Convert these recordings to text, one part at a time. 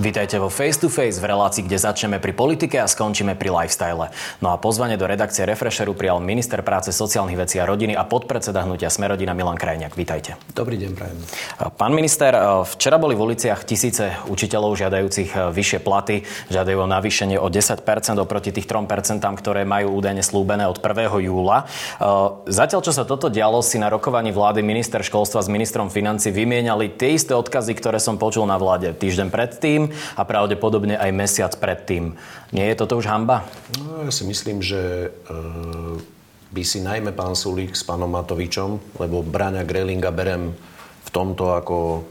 Vítajte vo Face to Face v relácii, kde začneme pri politike a skončíme pri lifestyle. No a pozvanie do redakcie Refresheru prijal minister práce, sociálnych vecí a rodiny a podpredseda hnutia Smerodina Milan Krajniak. Vítajte. Dobrý deň, prajem. Pán minister, včera boli v uliciach tisíce učiteľov žiadajúcich vyššie platy, žiadajú o navýšenie o 10% oproti tých 3%, ktoré majú údajne slúbené od 1. júla. Zatiaľ, čo sa toto dialo, si na rokovaní vlády minister školstva s ministrom financí vymieniali tie isté odkazy, ktoré som počul na vláde týždeň predtým a pravdepodobne aj mesiac predtým. Nie je toto už hamba? No, ja si myslím, že e, by si najmä pán Sulík s pánom Matovičom, lebo Braňa Grelinga berem v tomto ako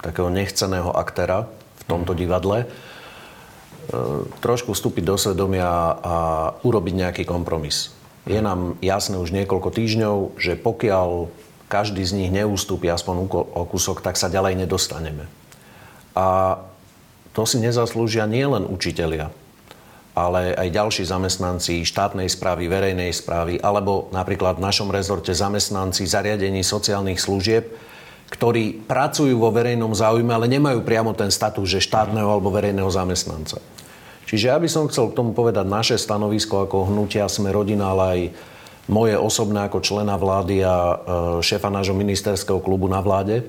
takého nechceného aktéra v tomto mhm. divadle, e, trošku vstúpiť do svedomia a urobiť nejaký kompromis. Je nám jasné už niekoľko týždňov, že pokiaľ každý z nich neústupí aspoň o kúsok, tak sa ďalej nedostaneme. A to si nezaslúžia nielen učitelia, ale aj ďalší zamestnanci štátnej správy, verejnej správy, alebo napríklad v našom rezorte zamestnanci zariadení sociálnych služieb, ktorí pracujú vo verejnom záujme, ale nemajú priamo ten status, že štátneho alebo verejného zamestnanca. Čiže ja by som chcel k tomu povedať naše stanovisko ako hnutia Sme rodina, ale aj moje osobné ako člena vlády a e, šéfa nášho ministerského klubu na vláde.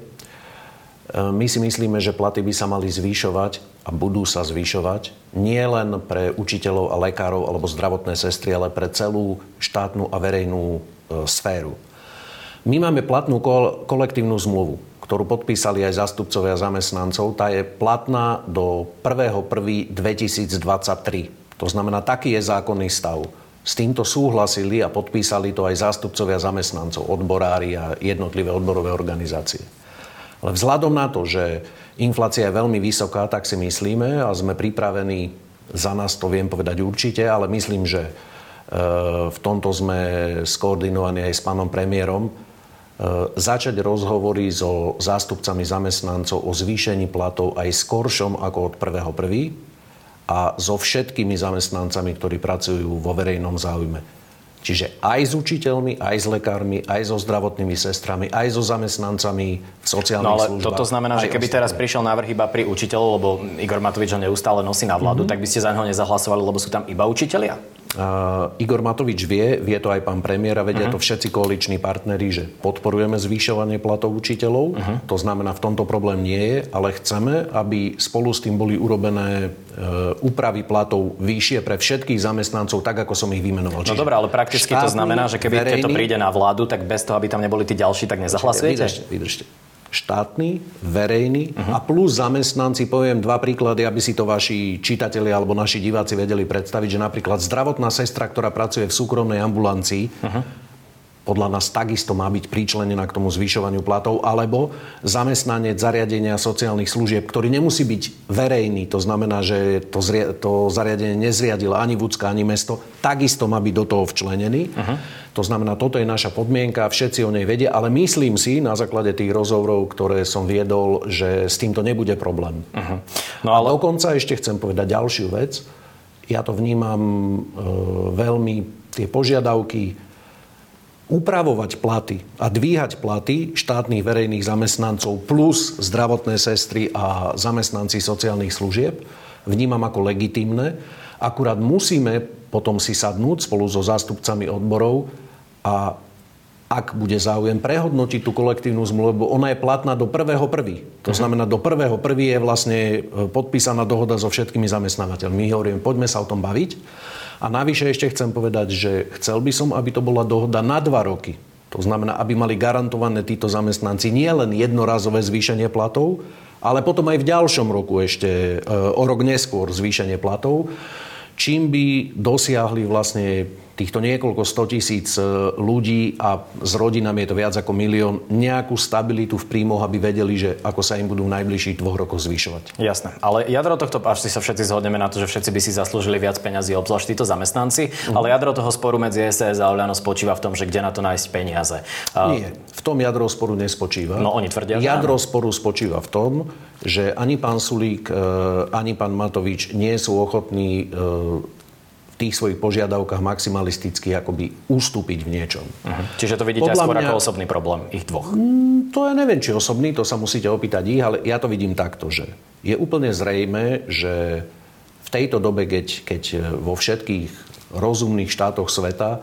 E, my si myslíme, že platy by sa mali zvýšovať a budú sa zvyšovať nie len pre učiteľov a lekárov alebo zdravotné sestry, ale pre celú štátnu a verejnú e, sféru. My máme platnú kolektívnu zmluvu, ktorú podpísali aj zástupcovia zamestnancov. Tá je platná do 1.1.2023. To znamená, taký je zákonný stav. S týmto súhlasili a podpísali to aj zástupcovia zamestnancov, odborári a jednotlivé odborové organizácie. Ale vzhľadom na to, že inflácia je veľmi vysoká, tak si myslíme a sme pripravení, za nás to viem povedať určite, ale myslím, že e, v tomto sme skoordinovaní aj s pánom premiérom, e, začať rozhovory so zástupcami zamestnancov o zvýšení platov aj skoršom ako od 1.1. a so všetkými zamestnancami, ktorí pracujú vo verejnom záujme. Čiže aj s učiteľmi, aj s lekármi, aj so zdravotnými sestrami, aj so zamestnancami v sociálnych no, ale službách. toto znamená, že keby teraz prišiel návrh iba pri učiteľov, lebo Igor Matovič ho neustále nosí na vládu, mm-hmm. tak by ste za neho nezahlasovali, lebo sú tam iba učitelia? Uh, Igor Matovič vie, vie to aj pán premiér a vedia uh-huh. to všetci koaliční partneri, že podporujeme zvyšovanie platov učiteľov. Uh-huh. To znamená, v tomto problém nie je, ale chceme, aby spolu s tým boli urobené uh, úpravy platov vyššie pre všetkých zamestnancov, tak ako som ich vymenoval. No dobré, ale prakticky štátny, to znamená, že keby verejný... to príde na vládu, tak bez toho, aby tam neboli tí ďalší, tak nezahlasujete? Vydržte, vydržte štátny, verejný uh-huh. a plus zamestnanci, poviem dva príklady, aby si to vaši čitatelia alebo naši diváci vedeli predstaviť, že napríklad zdravotná sestra, ktorá pracuje v súkromnej ambulancii, uh-huh podľa nás takisto má byť príčlenená k tomu zvyšovaniu platov, alebo zamestnanec zariadenia sociálnych služieb, ktorý nemusí byť verejný, to znamená, že to, zri- to zariadenie nezriadila ani Vúcka, ani mesto, takisto má byť do toho včlenený. Uh-huh. To znamená, toto je naša podmienka, všetci o nej vedia, ale myslím si na základe tých rozhovorov, ktoré som viedol, že s týmto nebude problém. Uh-huh. No ale... A dokonca ešte chcem povedať ďalšiu vec. Ja to vnímam e, veľmi, tie požiadavky upravovať platy a dvíhať platy štátnych verejných zamestnancov plus zdravotné sestry a zamestnanci sociálnych služieb vnímam ako legitimné. Akurát musíme potom si sadnúť spolu so zástupcami odborov a ak bude záujem prehodnotiť tú kolektívnu zmluvu, lebo ona je platná do 1.1. To mhm. znamená, do 1.1. je vlastne e, podpísaná dohoda so všetkými zamestnávateľmi. My hovoríme, poďme sa o tom baviť. A navyše ešte chcem povedať, že chcel by som, aby to bola dohoda na dva roky. To znamená, aby mali garantované títo zamestnanci nie len jednorazové zvýšenie platov, ale potom aj v ďalšom roku ešte e, o rok neskôr zvýšenie platov, čím by dosiahli vlastne týchto niekoľko 100 tisíc e, ľudí a s rodinami je to viac ako milión, nejakú stabilitu v príjmoch, aby vedeli, že ako sa im budú v najbližších dvoch rokoch zvyšovať. Jasné, ale jadro tohto, až si sa všetci zhodneme na to, že všetci by si zaslúžili viac peňazí, obzvlášť títo zamestnanci, mm. ale jadro toho sporu medzi SS a Oľano spočíva v tom, že kde na to nájsť peniaze. Nie, v tom jadro sporu nespočíva. No oni tvrdia, Jadro že sporu spočíva v tom, že ani pán Sulík, e, ani pán Matovič nie sú ochotní e, tých svojich požiadavkách maximalisticky akoby ustúpiť v niečom. Uh-huh. Čiže to vidíte Podľa skôr mňa, ako osobný problém ich dvoch? Mm, to ja neviem, či osobný, to sa musíte opýtať ich, ale ja to vidím takto, že je úplne zrejme, že v tejto dobe, keď, keď vo všetkých rozumných štátoch sveta e,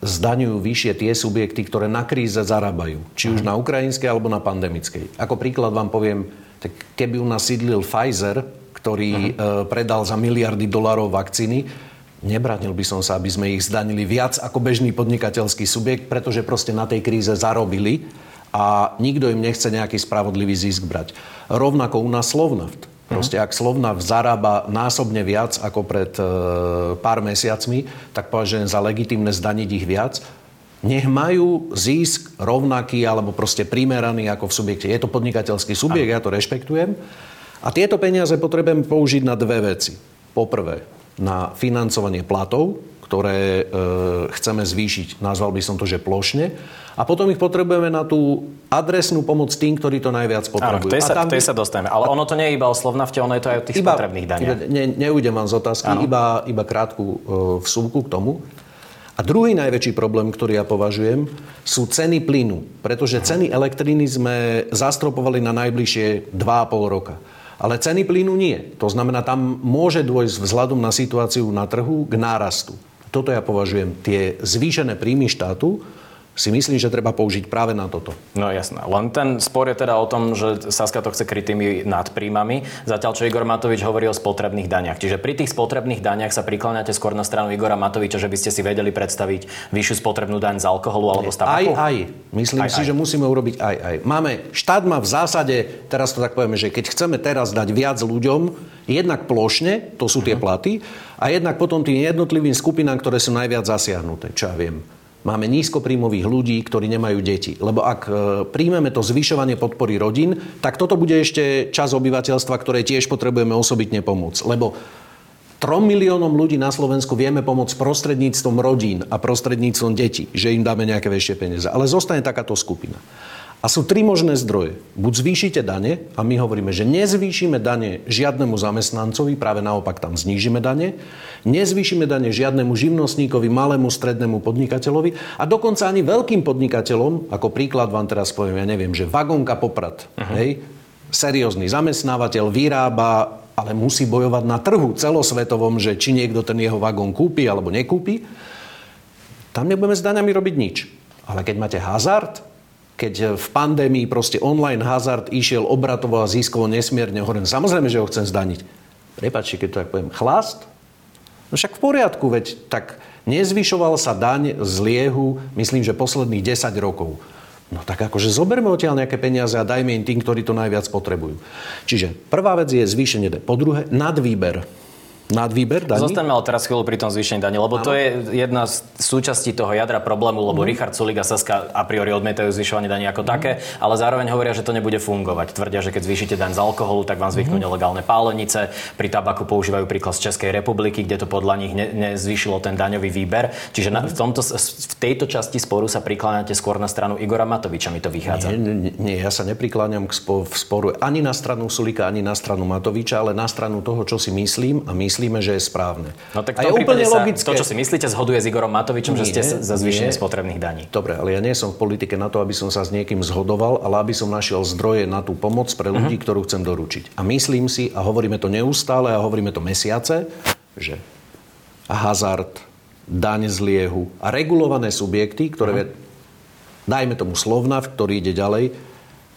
zdaňujú vyššie tie subjekty, ktoré na kríze zarábajú. Či už uh-huh. na ukrajinskej alebo na pandemickej. Ako príklad vám poviem, tak keby u nás sídlil Pfizer, ktorý uh-huh. predal za miliardy dolarov vakcíny, nebranil by som sa, aby sme ich zdanili viac ako bežný podnikateľský subjekt, pretože proste na tej kríze zarobili a nikto im nechce nejaký spravodlivý zisk brať. Rovnako u nás Slovnaft. Proste ak Slovnaft zarába násobne viac ako pred e, pár mesiacmi, tak považujem za legitimné zdaniť ich viac. Nech majú zisk rovnaký alebo proste primeraný ako v subjekte. Je to podnikateľský subjekt, ja to rešpektujem. A tieto peniaze potrebujeme použiť na dve veci. Poprvé, na financovanie platov, ktoré e, chceme zvýšiť, nazval by som to, že plošne. A potom ich potrebujeme na tú adresnú pomoc tým, ktorí to najviac potrebujú. Áno, k tej sa, tam... tej sa dostaneme. Ale ono to nie je iba o slovnafte, ono je to aj o tých iba, spotrebných daniach. Ne, neujdem vám z otázky, iba, iba krátku e, vsúvku k tomu. A druhý najväčší problém, ktorý ja považujem, sú ceny plynu. Pretože ceny elektriny sme zastropovali na najbližšie 2,5 roka. Ale ceny plynu nie. To znamená, tam môže dôjsť vzhľadom na situáciu na trhu k nárastu. Toto ja považujem tie zvýšené príjmy štátu, si myslím, že treba použiť práve na toto. No jasné. Len ten spor je teda o tom, že Saska to chce kryť tými nadpríjmami, zatiaľ čo Igor Matovič hovorí o spotrebných daniach. Čiže pri tých spotrebných daniach sa prikláňate skôr na stranu Igora Matoviča, že by ste si vedeli predstaviť vyššiu spotrebnú daň z alkoholu alebo z tabaku? Aj, aj. Myslím aj, si, aj. že musíme urobiť aj, aj. Máme, štát má v zásade, teraz to tak povieme, že keď chceme teraz dať viac ľuďom, jednak plošne, to sú tie mhm. platy, a jednak potom tým jednotlivým skupinám, ktoré sú najviac zasiahnuté, čo ja viem máme nízkopríjmových ľudí, ktorí nemajú deti. Lebo ak e, príjmeme to zvyšovanie podpory rodín, tak toto bude ešte čas obyvateľstva, ktoré tiež potrebujeme osobitne pomôcť. Lebo 3 miliónom ľudí na Slovensku vieme pomôcť prostredníctvom rodín a prostredníctvom detí, že im dáme nejaké väčšie peniaze. Ale zostane takáto skupina. A sú tri možné zdroje. Buď zvýšite dane, a my hovoríme, že nezvýšime dane žiadnemu zamestnancovi, práve naopak tam znížime dane, nezvýšime dane žiadnemu živnostníkovi, malému, strednému podnikateľovi a dokonca ani veľkým podnikateľom, ako príklad vám teraz poviem, ja neviem, že vagónka Poprad, uh-huh. hej, seriózny zamestnávateľ, vyrába, ale musí bojovať na trhu celosvetovom, že či niekto ten jeho vagón kúpi alebo nekúpi, tam nebudeme s daňami robiť nič. Ale keď máte hazard, keď v pandémii proste online hazard išiel obratovo a ziskovo nesmierne hore. Samozrejme, že ho chcem zdaniť. Prepačte, keď to tak poviem. Chlast? No však v poriadku, veď tak nezvyšoval sa daň z liehu, myslím, že posledných 10 rokov. No tak akože zoberme odtiaľ nejaké peniaze a dajme im tým, ktorí to najviac potrebujú. Čiže prvá vec je zvýšenie. Po druhé, nadvýber nadvýber daní? Zostaňme ale teraz chvíľu pri tom zvýšení daní, lebo ano. to je jedna z súčastí toho jadra problému, lebo mm. Richard Sulik a Saska a priori odmietajú zvyšovanie daní ako mm. také, ale zároveň hovoria, že to nebude fungovať. Tvrdia, že keď zvýšite daň z alkoholu, tak vám zvyknú mm. nelegálne pálenice. Pri tabaku používajú príklad z Českej republiky, kde to podľa nich ne, nezvýšilo ten daňový výber. Čiže mm. na, v, tomto, v tejto časti sporu sa prikláňate skôr na stranu Igora Matoviča, mi to vychádza. Nie, nie, nie ja sa neprikláňam k sporu ani na stranu Sulika, ani na stranu Matoviča, ale na stranu toho, čo si myslím a myslím myslíme, že je správne. No tak a je úplne sa logické. To, čo si myslíte, zhoduje s Igorom Matovičom, nie, že ste za zvýšenie spotrebných daní. Dobre, ale ja nie som v politike na to, aby som sa s niekým zhodoval, ale aby som našiel zdroje na tú pomoc pre ľudí, uh-huh. ktorú chcem doručiť. A myslím si, a hovoríme to neustále, a hovoríme to mesiace, že hazard, daň z liehu a regulované subjekty, ktoré, uh-huh. dajme tomu slovna, v ktorý ide ďalej,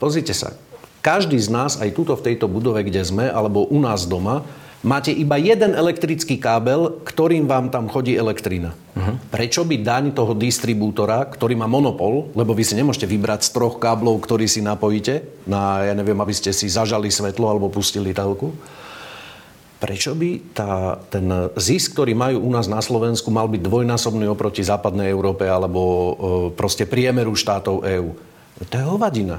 pozrite sa, každý z nás, aj tuto v tejto budove, kde sme, alebo u nás doma, máte iba jeden elektrický kábel, ktorým vám tam chodí elektrina. Uh-huh. Prečo by daň toho distribútora, ktorý má monopol, lebo vy si nemôžete vybrať z troch káblov, ktorý si napojíte, na, ja neviem, aby ste si zažali svetlo alebo pustili telku, prečo by tá, ten zisk, ktorý majú u nás na Slovensku, mal byť dvojnásobný oproti západnej Európe alebo e, proste priemeru štátov EÚ? To je hovadina.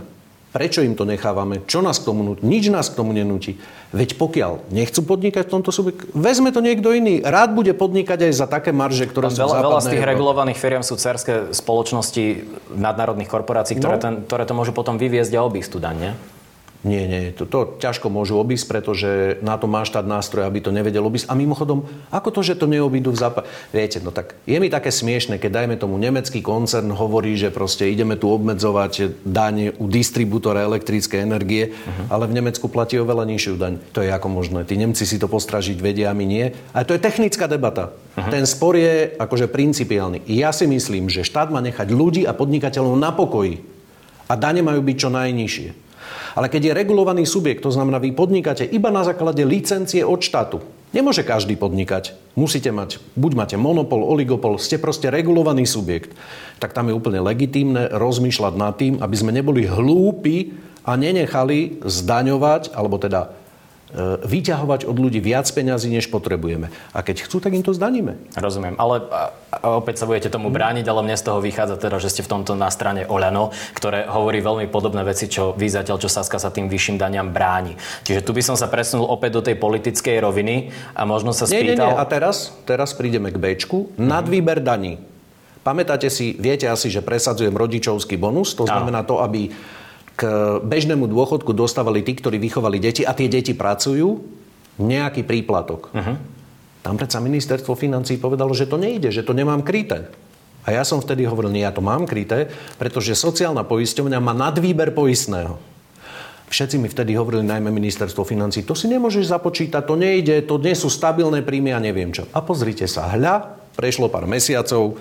Prečo im to nechávame? Čo nás k tomu nutí? Nič nás k tomu nenúti. Veď pokiaľ nechcú podnikať v tomto subjektu, vezme to niekto iný. Rád bude podnikať aj za také marže, ktoré sú veľa, veľa z tých Európe. regulovaných firiem sú cerské spoločnosti nadnárodných korporácií, ktoré, no. ten, ktoré to môžu potom vyviezť a obísť tú daň, nie? Nie, to, to ťažko môžu obísť, pretože na to má štát nástroj, aby to nevedel obísť. A mimochodom, ako to, že to neobídu v západe? Viete, no tak je mi také smiešne, keď dajme tomu nemecký koncern hovorí, že proste ideme tu obmedzovať daň u distribútora elektrickej energie, uh-huh. ale v Nemecku platí oveľa nižšiu daň. To je ako možné. Tí Nemci si to postražiť vedia, a my nie. Ale to je technická debata. Uh-huh. Ten spor je akože principiálny. Ja si myslím, že štát má nechať ľudí a podnikateľov na pokoji. A dane majú byť čo najnižšie. Ale keď je regulovaný subjekt, to znamená, vy podnikáte iba na základe licencie od štátu. Nemôže každý podnikať. Musíte mať, buď máte monopol, oligopol, ste proste regulovaný subjekt. Tak tam je úplne legitímne rozmýšľať nad tým, aby sme neboli hlúpi a nenechali zdaňovať, alebo teda vyťahovať od ľudí viac peňazí, než potrebujeme. A keď chcú, tak im to zdaníme. Rozumiem. Ale opäť sa budete tomu brániť, ale mne z toho vychádza teda, že ste v tomto na strane Oľano, ktoré hovorí veľmi podobné veci, čo vy zatiaľ, čo Saska sa tým vyšším daniam bráni. Čiže tu by som sa presunul opäť do tej politickej roviny a možno sa spýtal... Nie, nie, nie. A teraz, teraz prídeme k Bčku. Nadvýber daní. Pamätáte si, viete asi, že presadzujem rodičovský bonus, to znamená to, aby k bežnému dôchodku dostávali tí, ktorí vychovali deti a tie deti pracujú, nejaký príplatok. Uh-huh. Tam predsa ministerstvo financí povedalo, že to nejde, že to nemám kryté. A ja som vtedy hovoril, nie, ja to mám kryté, pretože sociálna poisťovňa má nadvýber poistného. Všetci mi vtedy hovorili, najmä ministerstvo financí, to si nemôžeš započítať, to nejde, to nie sú stabilné príjmy a neviem čo. A pozrite sa, hľa, prešlo pár mesiacov,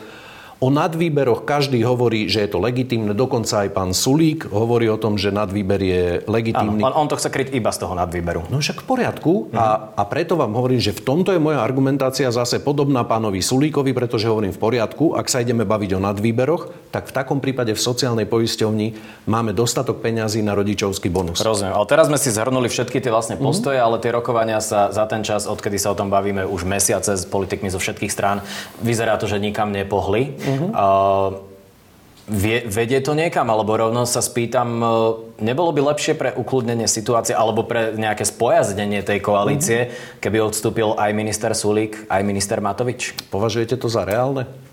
O nadvýberoch každý hovorí, že je to legitímne. Dokonca aj pán Sulík hovorí o tom, že nadvýber je legitímny. Áno, on to chce kryť iba z toho nadvýberu. No však v poriadku. Uh-huh. A, a preto vám hovorím, že v tomto je moja argumentácia zase podobná pánovi Sulíkovi, pretože hovorím v poriadku. Ak sa ideme baviť o nadvýberoch, tak v takom prípade v sociálnej poisťovni máme dostatok peňazí na rodičovský bonus. Rozumiem. Ale teraz sme si zhrnuli všetky tie vlastne postoje, uh-huh. ale tie rokovania sa za ten čas, odkedy sa o tom bavíme už mesiace s politikmi zo všetkých strán, vyzerá to, že nikam nepohli. Uh-huh. Uh, vie, vedie to niekam? Alebo rovno sa spýtam, uh, nebolo by lepšie pre ukludnenie situácie alebo pre nejaké spojaznenie tej koalície, uh-huh. keby odstúpil aj minister Sulík, aj minister Matovič? Považujete to za reálne?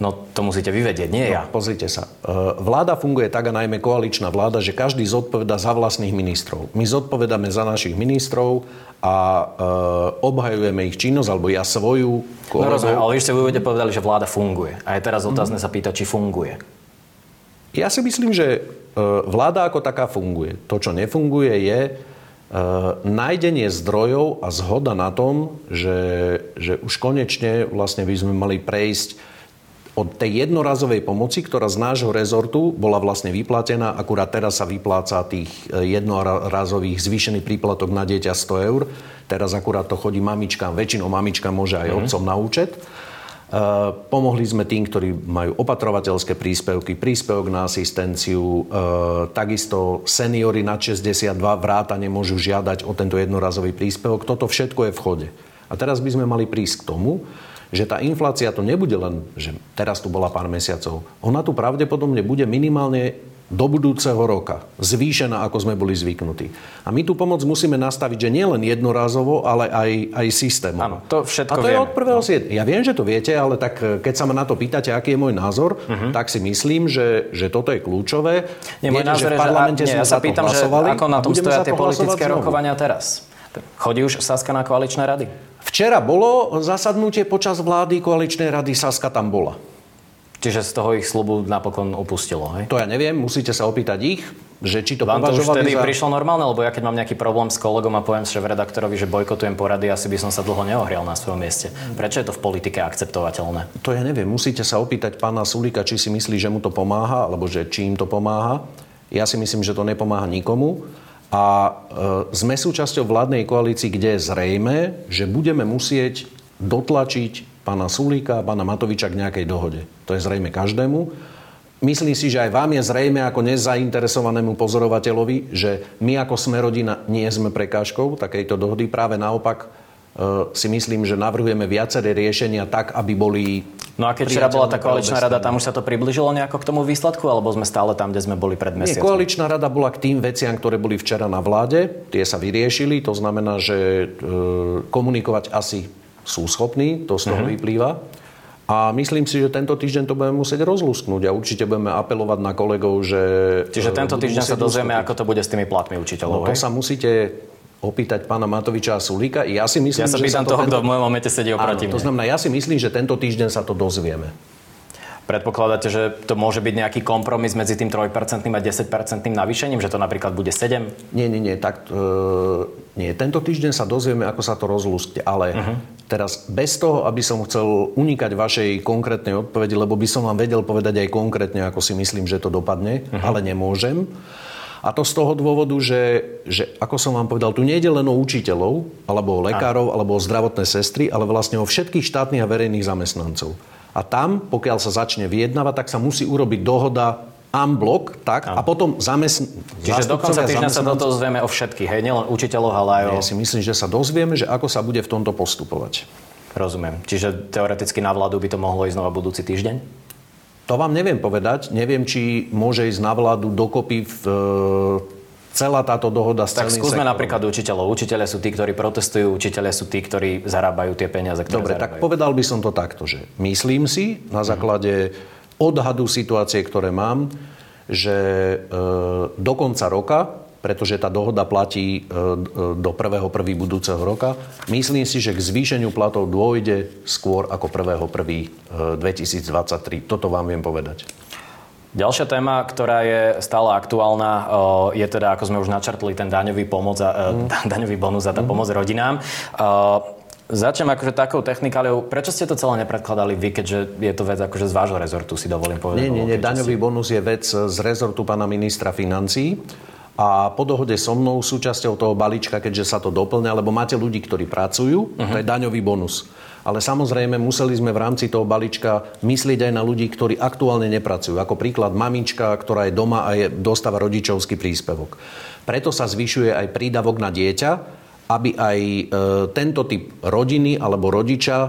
No to musíte vyvedieť, nie no, ja. Pozrite sa. E, vláda funguje tak a najmä koaličná vláda, že každý zodpoveda za vlastných ministrov. My zodpovedáme za našich ministrov a e, obhajujeme ich činnosť, alebo ja svoju. No rozumiem, ale vy budete povedali, že vláda funguje. A je teraz otázne mm. sa pýtať, či funguje. Ja si myslím, že e, vláda ako taká funguje. To, čo nefunguje, je e, nájdenie zdrojov a zhoda na tom, že, že už konečne vlastne by sme mali prejsť od tej jednorazovej pomoci, ktorá z nášho rezortu bola vlastne vyplatená, akurát teraz sa vypláca tých e, jednorazových zvýšený príplatok na dieťa 100 eur. Teraz akurát to chodí mamičkám, väčšinou mamička môže aj mm-hmm. otcom na účet. Uh, pomohli sme tým, ktorí majú opatrovateľské príspevky, príspevok na asistenciu, uh, takisto seniory na 62 vrátane môžu žiadať o tento jednorazový príspevok. Toto všetko je v chode. A teraz by sme mali prísť k tomu, že tá inflácia to nebude len, že teraz tu bola pár mesiacov. Ona tu pravdepodobne bude minimálne do budúceho roka. Zvýšená, ako sme boli zvyknutí. A my tú pomoc musíme nastaviť, že nie len jednorázovo, ale aj, aj systémovo. Áno, to všetko A to vieme. je od prvého no. Ja viem, že to viete, ale tak eh, keď sa ma na to pýtate, aký je môj názor, uh-huh. tak si myslím, že, že toto je kľúčové. Nie, môj názor že v parlamente že, nie, ja sa pýtam, že ako na tom stoja tie politické rokovania teraz. Chodí už Saska na koaličné rady? Včera bolo zasadnutie počas vlády koaličnej rady, Saska tam bola. Čiže z toho ich slubu napokon upustilo, hej? To ja neviem, musíte sa opýtať ich, že či to Vám to už vtedy za... prišlo normálne, lebo ja keď mám nejaký problém s kolegom a poviem šéf redaktorovi, že bojkotujem porady, asi by som sa dlho neohrial na svojom mieste. Prečo je to v politike akceptovateľné? To ja neviem, musíte sa opýtať pána Sulika, či si myslí, že mu to pomáha, alebo že či im to pomáha. Ja si myslím, že to nepomáha nikomu. A e, sme súčasťou vládnej koalícii, kde je zrejme, že budeme musieť dotlačiť pána Sulíka a pána Matoviča k nejakej dohode. To je zrejme každému. Myslím si, že aj vám je zrejme ako nezainteresovanému pozorovateľovi, že my ako sme rodina nie sme prekážkou takejto dohody. Práve naopak si myslím, že navrhujeme viaceré riešenia tak, aby boli... No a keď včera bola tá koaličná rada, tam už sa to približilo nejako k tomu výsledku, alebo sme stále tam, kde sme boli pred mesiacom? Nie, koaličná rada bola k tým veciam, ktoré boli včera na vláde. Tie sa vyriešili, to znamená, že e, komunikovať asi sú schopní, to z toho uh-huh. vyplýva. A myslím si, že tento týždeň to budeme musieť rozlúsknuť a určite budeme apelovať na kolegov, že... Čiže tento týždeň sa dozvieme, ako to bude s tými platmi učiteľov. No, to hej? sa musíte opýtať pána Matoviča a Sulíka. Ja si myslím, ja sa pýtam že toho, tento... kto v môjom momente sedí oproti Áno, To znamená, ja si myslím, že tento týždeň sa to dozvieme. Predpokladáte, že to môže byť nejaký kompromis medzi tým 3% a 10% navýšením, že to napríklad bude 7? Nie, nie, nie. Tak, e, nie. Tento týždeň sa dozvieme, ako sa to rozlúskne. Ale uh-huh. teraz bez toho, aby som chcel unikať vašej konkrétnej odpovedi, lebo by som vám vedel povedať aj konkrétne, ako si myslím, že to dopadne, uh-huh. ale nemôžem. A to z toho dôvodu, že, že ako som vám povedal, tu nejde len o učiteľov, alebo o lekárov, alebo o zdravotné sestry, ale vlastne o všetkých štátnych a verejných zamestnancov. A tam, pokiaľ sa začne vyjednávať, tak sa musí urobiť dohoda unblock, tak, a potom zamestn... Čiže do konca týždňa sa do toho zvieme o všetkých, hej? Nielen učiteľov, ale aj o... Ja si myslím, že sa dozvieme, že ako sa bude v tomto postupovať. Rozumiem. Čiže teoreticky na vládu by to mohlo ísť znova budúci týždeň? To vám neviem povedať. Neviem, či môže ísť na vládu dokopy v celá táto dohoda s Tak skúsme sektorom. napríklad učiteľov. Učiteľe sú tí, ktorí protestujú, učiteľe sú tí, ktorí zarábajú tie peniaze, ktoré Dobre, zarábajú. tak povedal by som to takto, že myslím si na základe odhadu situácie, ktoré mám, že e, do konca roka pretože tá dohoda platí e, e do 1.1. budúceho roka. Myslím si, že k zvýšeniu platov dôjde skôr ako 1.1.2023. E, Toto vám viem povedať. Ďalšia téma, ktorá je stále aktuálna, je teda, ako sme už načrtli, ten daňový, pomoc a, mm. daňový bonus a tá mm. pomoc rodinám. Začnem akože takou technikáliou. Prečo ste to celé nepredkladali vy, keďže je to vec akože z vášho rezortu, si dovolím povedať? Nie, nie, nie. Daňový si... bonus je vec z rezortu pána ministra financí. A po dohode so mnou súčasťou toho balíčka, keďže sa to doplňa, lebo máte ľudí, ktorí pracujú, uh-huh. to je daňový bonus. Ale samozrejme museli sme v rámci toho balíčka myslieť aj na ľudí, ktorí aktuálne nepracujú. Ako príklad mamička, ktorá je doma a je, dostáva rodičovský príspevok. Preto sa zvyšuje aj prídavok na dieťa, aby aj e, tento typ rodiny alebo rodiča e,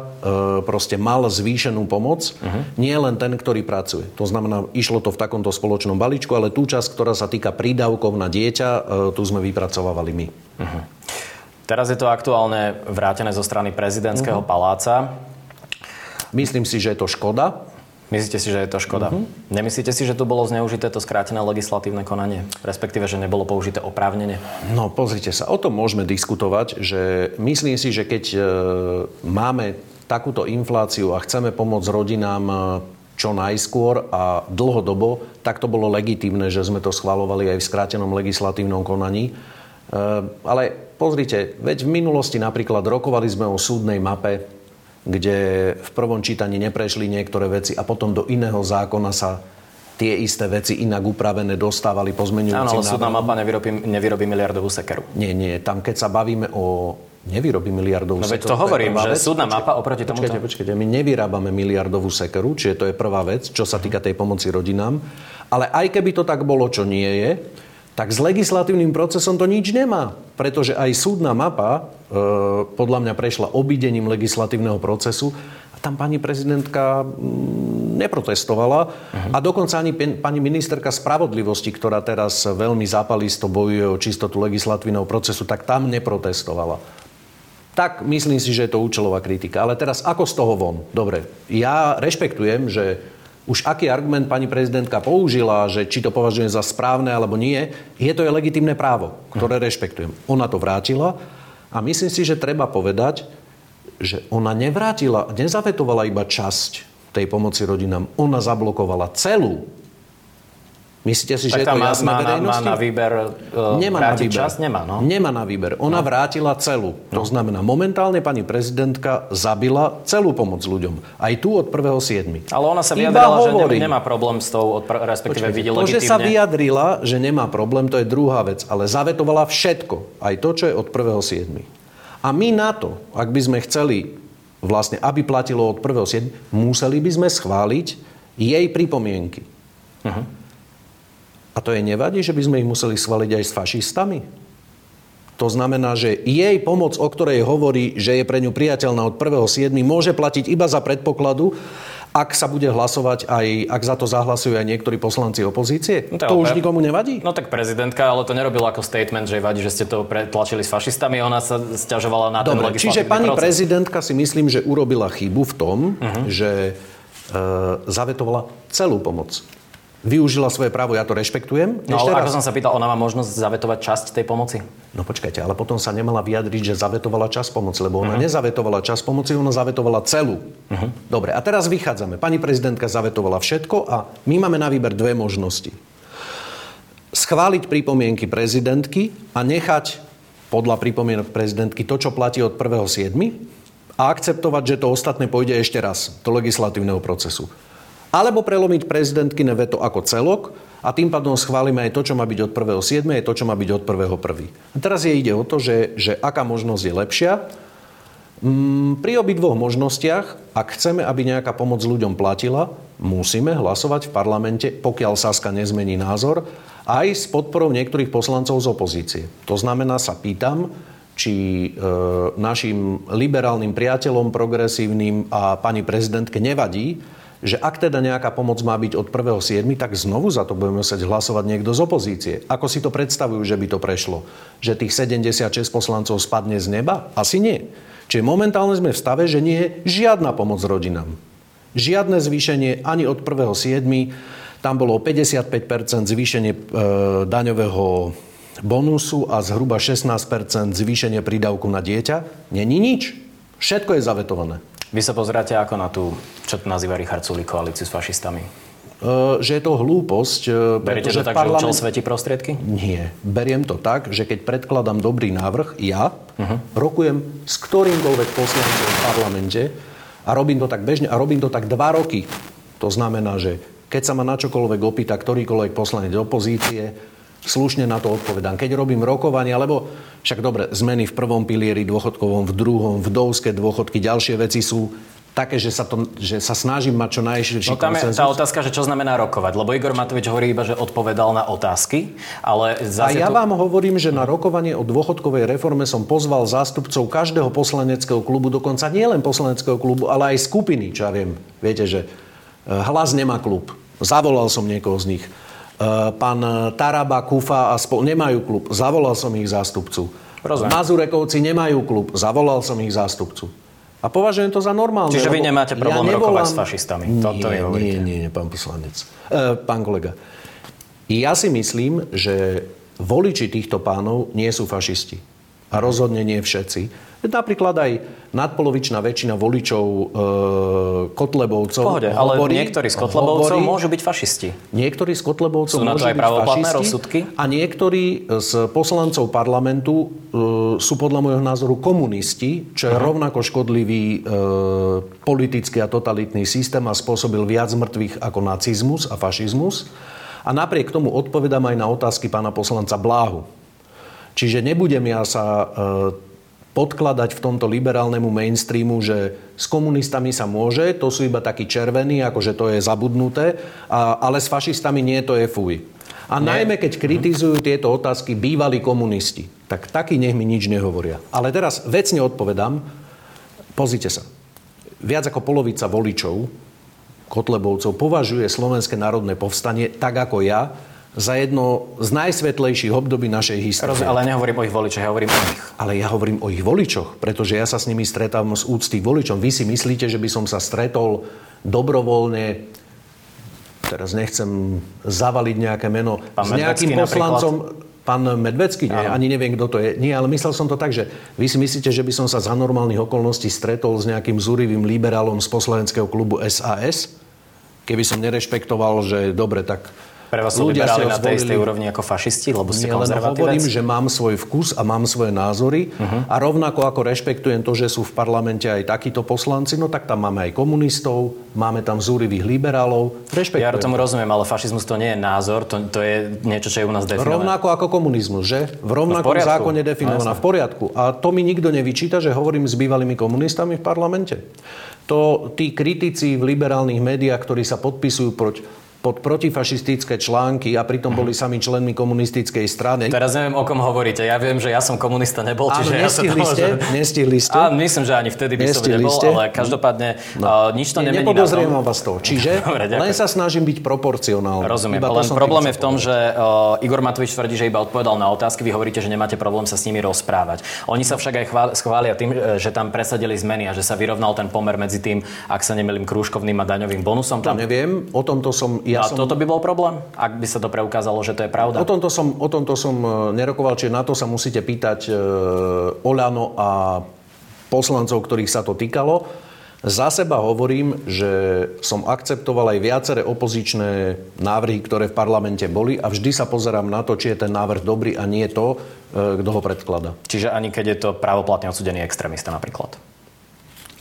proste mal zvýšenú pomoc, uh-huh. nie len ten, ktorý pracuje. To znamená, išlo to v takomto spoločnom balíčku, ale tú časť, ktorá sa týka prídavkov na dieťa, e, tu sme vypracovávali my. Uh-huh. Teraz je to aktuálne vrátené zo strany prezidentského uh-huh. paláca. Myslím si, že je to škoda. Myslíte si, že je to škoda? Uh-huh. Nemyslíte si, že tu bolo zneužité to skrátené legislatívne konanie? Respektíve, že nebolo použité oprávnenie? No, pozrite sa, o tom môžeme diskutovať, že myslím si, že keď e, máme takúto infláciu a chceme pomôcť rodinám e, čo najskôr a dlhodobo, tak to bolo legitímne, že sme to schvalovali aj v skrátenom legislatívnom konaní. Ehm, ale pozrite, veď v minulosti napríklad rokovali sme o súdnej mape, kde v prvom čítaní neprešli niektoré veci a potom do iného zákona sa tie isté veci inak upravené dostávali pozmenujúci Áno, ale súdna mapa nevyrobí, nevyrobí miliardovú sekeru. Nie, nie. Tam, keď sa bavíme o nevyrobí miliardovú no, sekeru. To hovorím, že vec. súdna mapa oproti tomu... Počkajte, počkajte, my nevyrábame miliardovú sekeru, čiže to je prvá vec, čo sa týka tej pomoci rodinám. Ale aj keby to tak bolo, čo nie je, tak s legislatívnym procesom to nič nemá. Pretože aj súdna mapa e, podľa mňa prešla obidením legislatívneho procesu a tam pani prezidentka mm, neprotestovala uh-huh. a dokonca ani pani ministerka spravodlivosti, ktorá teraz veľmi zapalisto bojuje o čistotu legislatívneho procesu, tak tam neprotestovala. Tak myslím si, že je to účelová kritika. Ale teraz ako z toho von? Dobre, ja rešpektujem, že už aký argument pani prezidentka použila, že či to považujem za správne alebo nie, je to je legitimné právo, ktoré hm. rešpektujem. Ona to vrátila a myslím si, že treba povedať, že ona nevrátila, nezavetovala iba časť tej pomoci rodinám, ona zablokovala celú Myslíte si, tak že je to jasné má, verejnosti? Má na výber uh, Nemá na výber. čas? Nemá, no. Nemá na výber. Ona no. vrátila celú. No. To znamená, momentálne pani prezidentka zabila celú pomoc ľuďom. Aj tu od 1.7. Ale ona sa vyjadrila, že nemá problém s tou, respektíve vidí To, že sa vyjadrila, že nemá problém, to je druhá vec. Ale zavetovala všetko. Aj to, čo je od 1.7. A my na to, ak by sme chceli vlastne, aby platilo od 1.7., museli by sme schváliť jej pripomienky. Uh-huh. A to jej nevadí, že by sme ich museli schváliť aj s fašistami? To znamená, že jej pomoc, o ktorej hovorí, že je pre ňu priateľná od 1.7., môže platiť iba za predpokladu, ak sa bude hlasovať aj, ak za to zahlasujú aj niektorí poslanci opozície? No to, to už nikomu nevadí? No tak prezidentka, ale to nerobila ako statement, že vadí, že ste to pretlačili s fašistami. Ona sa stiažovala na Dobre, ten legislatívny Čiže pani proces. prezidentka si myslím, že urobila chybu v tom, uh-huh. že e, zavetovala celú pomoc využila svoje právo, ja to rešpektujem. No ale raz. ako som sa pýtal, ona má možnosť zavetovať časť tej pomoci? No počkajte, ale potom sa nemala vyjadriť, že zavetovala čas pomoci, lebo ona uh-huh. nezavetovala čas pomoci, ona zavetovala celú. Uh-huh. Dobre, a teraz vychádzame. Pani prezidentka zavetovala všetko a my máme na výber dve možnosti. Schváliť pripomienky prezidentky a nechať podľa pripomienok prezidentky to, čo platí od 1.7. a akceptovať, že to ostatné pôjde ešte raz do legislatívneho procesu. Alebo prelomiť prezidentkine veto ako celok a tým pádom schválime aj to, čo má byť od 1.7. aj to, čo má byť od 1.1. A teraz je ide o to, že, že aká možnosť je lepšia. Mm, pri obidvoch možnostiach, ak chceme, aby nejaká pomoc ľuďom platila, musíme hlasovať v parlamente, pokiaľ Saska nezmení názor, aj s podporou niektorých poslancov z opozície. To znamená, sa pýtam, či e, našim liberálnym priateľom, progresívnym a pani prezidentke nevadí, že ak teda nejaká pomoc má byť od 1.7., tak znovu za to budeme musieť hlasovať niekto z opozície. Ako si to predstavujú, že by to prešlo? Že tých 76 poslancov spadne z neba? Asi nie. Čiže momentálne sme v stave, že nie je žiadna pomoc rodinám. Žiadne zvýšenie ani od 1.7. Tam bolo 55% zvýšenie e, daňového bonusu a zhruba 16% zvýšenie prídavku na dieťa. Není nič. Všetko je zavetované. Vy sa pozráte ako na tú, čo to nazýva Richard Sulík, koalíciu s fašistami? Uh, že je to hlúposť. Uh, Beriete to tak, parlament... že účel svetí prostriedky? Nie. Beriem to tak, že keď predkladám dobrý návrh, ja uh-huh. rokujem s ktorýmkoľvek poslancom v parlamente a robím to tak bežne a robím to tak dva roky. To znamená, že keď sa ma na čokoľvek opýta ktorýkoľvek poslanec opozície, slušne na to odpovedám. Keď robím rokovanie, alebo však dobre, zmeny v prvom pilieri dôchodkovom, v druhom, vdovské dôchodky, ďalšie veci sú také, že sa, to, že sa snažím mať čo najširší no, tam je tá otázka, že čo znamená rokovať. Lebo Igor Matovič hovorí iba, že odpovedal na otázky, ale zase A ja tu... vám hovorím, že na rokovanie o dôchodkovej reforme som pozval zástupcov každého poslaneckého klubu, dokonca nie len poslaneckého klubu, ale aj skupiny, čo ja viem. Viete, že eh, hlas nemá klub. Zavolal som niekoho z nich. Eh, pán Taraba, Kufa a spol nemajú klub. Zavolal som ich zástupcu. Rozumiem. Mazurekovci nemajú klub. Zavolal som ich zástupcu. A považujem to za normálne. Čiže vy nemáte problém ja nevolám... rokovať s fašistami? Nie, Toto nie, nie, nie, pán poslanec. E, pán kolega. Ja si myslím, že voliči týchto pánov nie sú fašisti. A rozhodne nie všetci. Napríklad aj nadpolovičná väčšina voličov e, Kotlebovcov Pohode, ale hovorí, niektorí z Kotlebovcov hovorí, môžu byť fašisti. Niektorí z Kotlebovcov sú môžu byť fašisti. Rozsudky? A niektorí z poslancov parlamentu e, sú podľa môjho názoru komunisti, čo je uh-huh. rovnako škodlivý e, politický a totalitný systém a spôsobil viac mŕtvych ako nacizmus a fašizmus. A napriek tomu odpovedám aj na otázky pána poslanca Bláhu. Čiže nebudem ja sa e, podkladať v tomto liberálnemu mainstreamu, že s komunistami sa môže, to sú iba takí červení, akože to je zabudnuté, a, ale s fašistami nie, to je fuj. A nie. najmä, keď kritizujú tieto otázky bývalí komunisti, tak takí nech mi nič nehovoria. Ale teraz vecne odpovedám, pozrite sa. Viac ako polovica voličov, Kotlebovcov, považuje Slovenské národné povstanie tak ako ja za jedno z najsvetlejších období našej histórie. Rozumiem, ale nehovorím o ich voličoch, ja hovorím o nich. Ale ja hovorím o ich voličoch, pretože ja sa s nimi stretávam z úcty voličom. Vy si myslíte, že by som sa stretol dobrovoľne teraz nechcem zavaliť nejaké meno Pán s nejakým Medvecký poslancom. Napríklad? Pán Medvecký? Nie, ani neviem, kto to je. Nie, ale myslel som to tak, že vy si myslíte, že by som sa za normálnych okolností stretol s nejakým zúrivým liberálom z poslaneckého klubu SAS? Keby som nerešpektoval, že dobre, tak pre vás sú liberáli na tej istej úrovni ako fašisti, lebo ste Nie, hovorím, že mám svoj vkus a mám svoje názory uh-huh. a rovnako ako rešpektujem to, že sú v parlamente aj takíto poslanci, no tak tam máme aj komunistov, máme tam zúrivých liberálov. Rešpektujem. Ja tomu rozumiem, ale fašizmus to nie je názor, to, to je niečo, čo je u nás definované. Rovnako ako komunizmus, že? V rovnakom no v zákone definovaná. No, v poriadku. A to mi nikto nevyčíta, že hovorím s bývalými komunistami v parlamente. To tí kritici v liberálnych médiách, ktorí sa podpisujú proti pod protifašistické články a pritom boli sami členmi komunistickej strany. Teraz neviem, o kom hovoríte. Ja viem, že ja som komunista nebol, Áno, čiže ja sa to ste, môžem... nestihli ste. A myslím, že ani vtedy by som nebol, ste. ale každopádne no. uh, nič to nemení na tom. vás to. Čiže Dobre, ďakujem. len sa snažím byť proporcionálny. Rozumiem, Iba to len problém je v tom, že uh, Igor Matovič tvrdí, že iba odpovedal na otázky, vy hovoríte, že nemáte problém sa s nimi rozprávať. Oni sa však aj chvál- schvália tým, e, že tam presadili zmeny a že sa vyrovnal ten pomer medzi tým, ak sa nemýlim, krúžkovným a daňovým bonusom. To Tam... neviem, o tomto som... Ja som toto by bol problém, ak by sa to preukázalo, že to je pravda? O tomto som, o tomto som e, nerokoval, čiže na to sa musíte pýtať e, Oľano a poslancov, ktorých sa to týkalo. Za seba hovorím, že som akceptoval aj viaceré opozičné návrhy, ktoré v parlamente boli a vždy sa pozerám na to, či je ten návrh dobrý a nie to, e, kto ho predklada. Čiže ani keď je to právoplatne odsudený extrémista napríklad.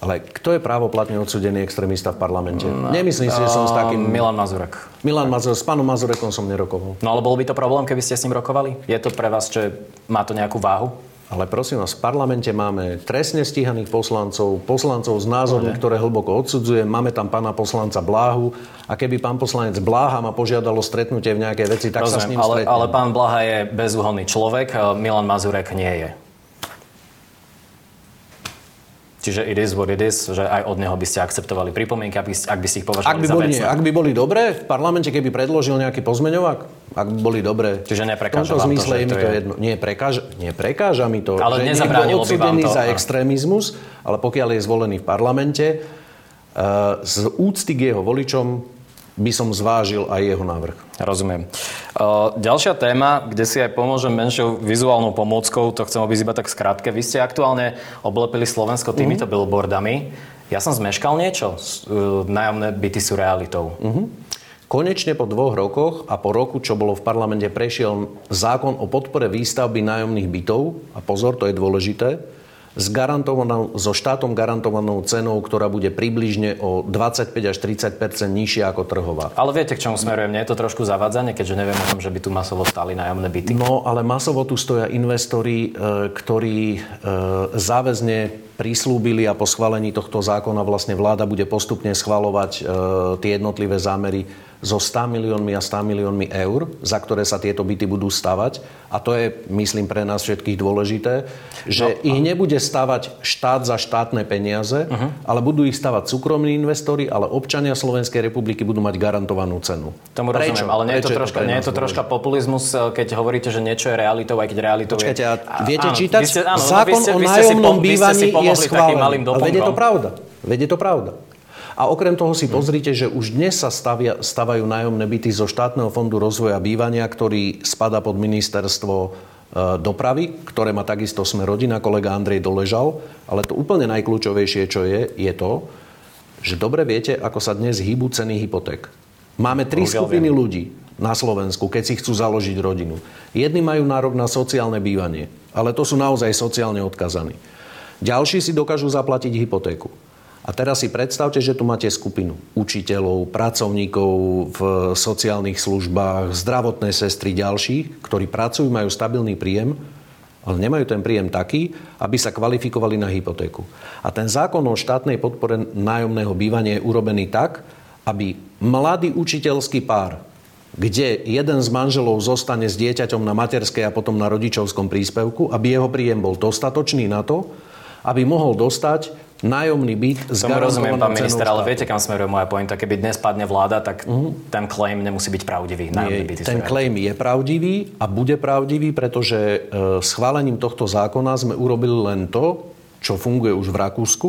Ale kto je právoplatne odsudený extrémista v parlamente? Nemyslím si, že som s takým... Milan Mazurek. Milan Mazur, s pánom Mazurekom som nerokoval. No ale bol by to problém, keby ste s ním rokovali? Je to pre vás, že má to nejakú váhu? Ale prosím vás, v parlamente máme trestne stíhaných poslancov, poslancov s názormi, ktoré hlboko odsudzujem. Máme tam pána poslanca Bláhu a keby pán poslanec Bláha ma požiadalo stretnutie v nejakej veci, tak sa s ním ale, stretnem. ale pán Blaha je bezúhonný človek, Milan Mazurek nie je. Čiže it is what it is, že aj od neho by ste akceptovali pripomienky, ak by, ak by ste ich považovali Ak by, za boli, vecné. nie, ak by boli dobré v parlamente, keby predložil nejaký pozmeňovák, ak by boli dobré. Čiže v neprekáža tomto vám to, zmysle že je mi to to je- jedno. Nie, prekáža, nie prekáža mi to, Ale že niekto odsudený to, za extrémizmus, ale pokiaľ je zvolený v parlamente, uh, z úcty k jeho voličom by som zvážil aj jeho návrh. Rozumiem. Ďalšia téma, kde si aj pomôžem menšou vizuálnou pomôckou, to chcem obísť iba tak skrátke. Vy ste aktuálne oblepili Slovensko týmito Mhm. billboardami. Ja som zmeškal niečo? Uh, nájomné byty sú realitou. Mhm. Konečne po dvoch rokoch a po roku, čo bolo v parlamente, prešiel zákon o podpore výstavby nájomných bytov. A pozor, to je dôležité. S garantovanou, so štátom garantovanou cenou, ktorá bude približne o 25 až 30% nižšia ako trhová. Ale viete, k čomu smerujem? Nie je to trošku zavádzanie, keďže neviem o tom, že by tu masovo stáli nájomné byty? No, ale masovo tu stoja investori, e, ktorí e, záväzne prislúbili a po schválení tohto zákona vlastne vláda bude postupne schvalovať e, tie jednotlivé zámery so 100 miliónmi a 100 miliónmi eur, za ktoré sa tieto byty budú stavať. A to je, myslím, pre nás všetkých dôležité, že no, ich nebude stavať štát za štátne peniaze, uh-huh. ale budú ich stavať súkromní investori, ale občania Slovenskej republiky budú mať garantovanú cenu. Tomu rozumiem, ale nie je to, Prečo troška, pre nie je to troška populizmus, eh, keď hovoríte, že niečo je realitou, aj keď realitou Počkajte, je... a viete áno, čítať? vy ste- áno, no Zákon vy ste, o nájomnom bývaní je takým schválený. Ale veď je to pravda. Veď je to pravda. A okrem toho si pozrite, že už dnes sa stavia, stavajú nájomné byty zo štátneho fondu rozvoja bývania, ktorý spada pod ministerstvo e, dopravy, ktoré má takisto sme rodina, kolega Andrej Doležal. Ale to úplne najkľúčovejšie, čo je, je to, že dobre viete, ako sa dnes hýbu ceny hypoték. Máme tri Bohužiaľ skupiny viem. ľudí na Slovensku, keď si chcú založiť rodinu. Jedni majú nárok na sociálne bývanie, ale to sú naozaj sociálne odkazaní. Ďalší si dokážu zaplatiť hypotéku. A teraz si predstavte, že tu máte skupinu učiteľov, pracovníkov v sociálnych službách, zdravotné sestry, ďalších, ktorí pracujú, majú stabilný príjem, ale nemajú ten príjem taký, aby sa kvalifikovali na hypotéku. A ten zákon o štátnej podpore nájomného bývania je urobený tak, aby mladý učiteľský pár, kde jeden z manželov zostane s dieťaťom na materskej a potom na rodičovskom príspevku, aby jeho príjem bol dostatočný na to, aby mohol dostať nájomný byt s Tomu rozumiem, pán minister, ale viete, kam smeruje moja pointa. Keby dnes padne vláda, tak ten claim nemusí byť pravdivý. Nie, sú ten claim je pravdivý a bude pravdivý, pretože e, schválením tohto zákona sme urobili len to, čo funguje už v Rakúsku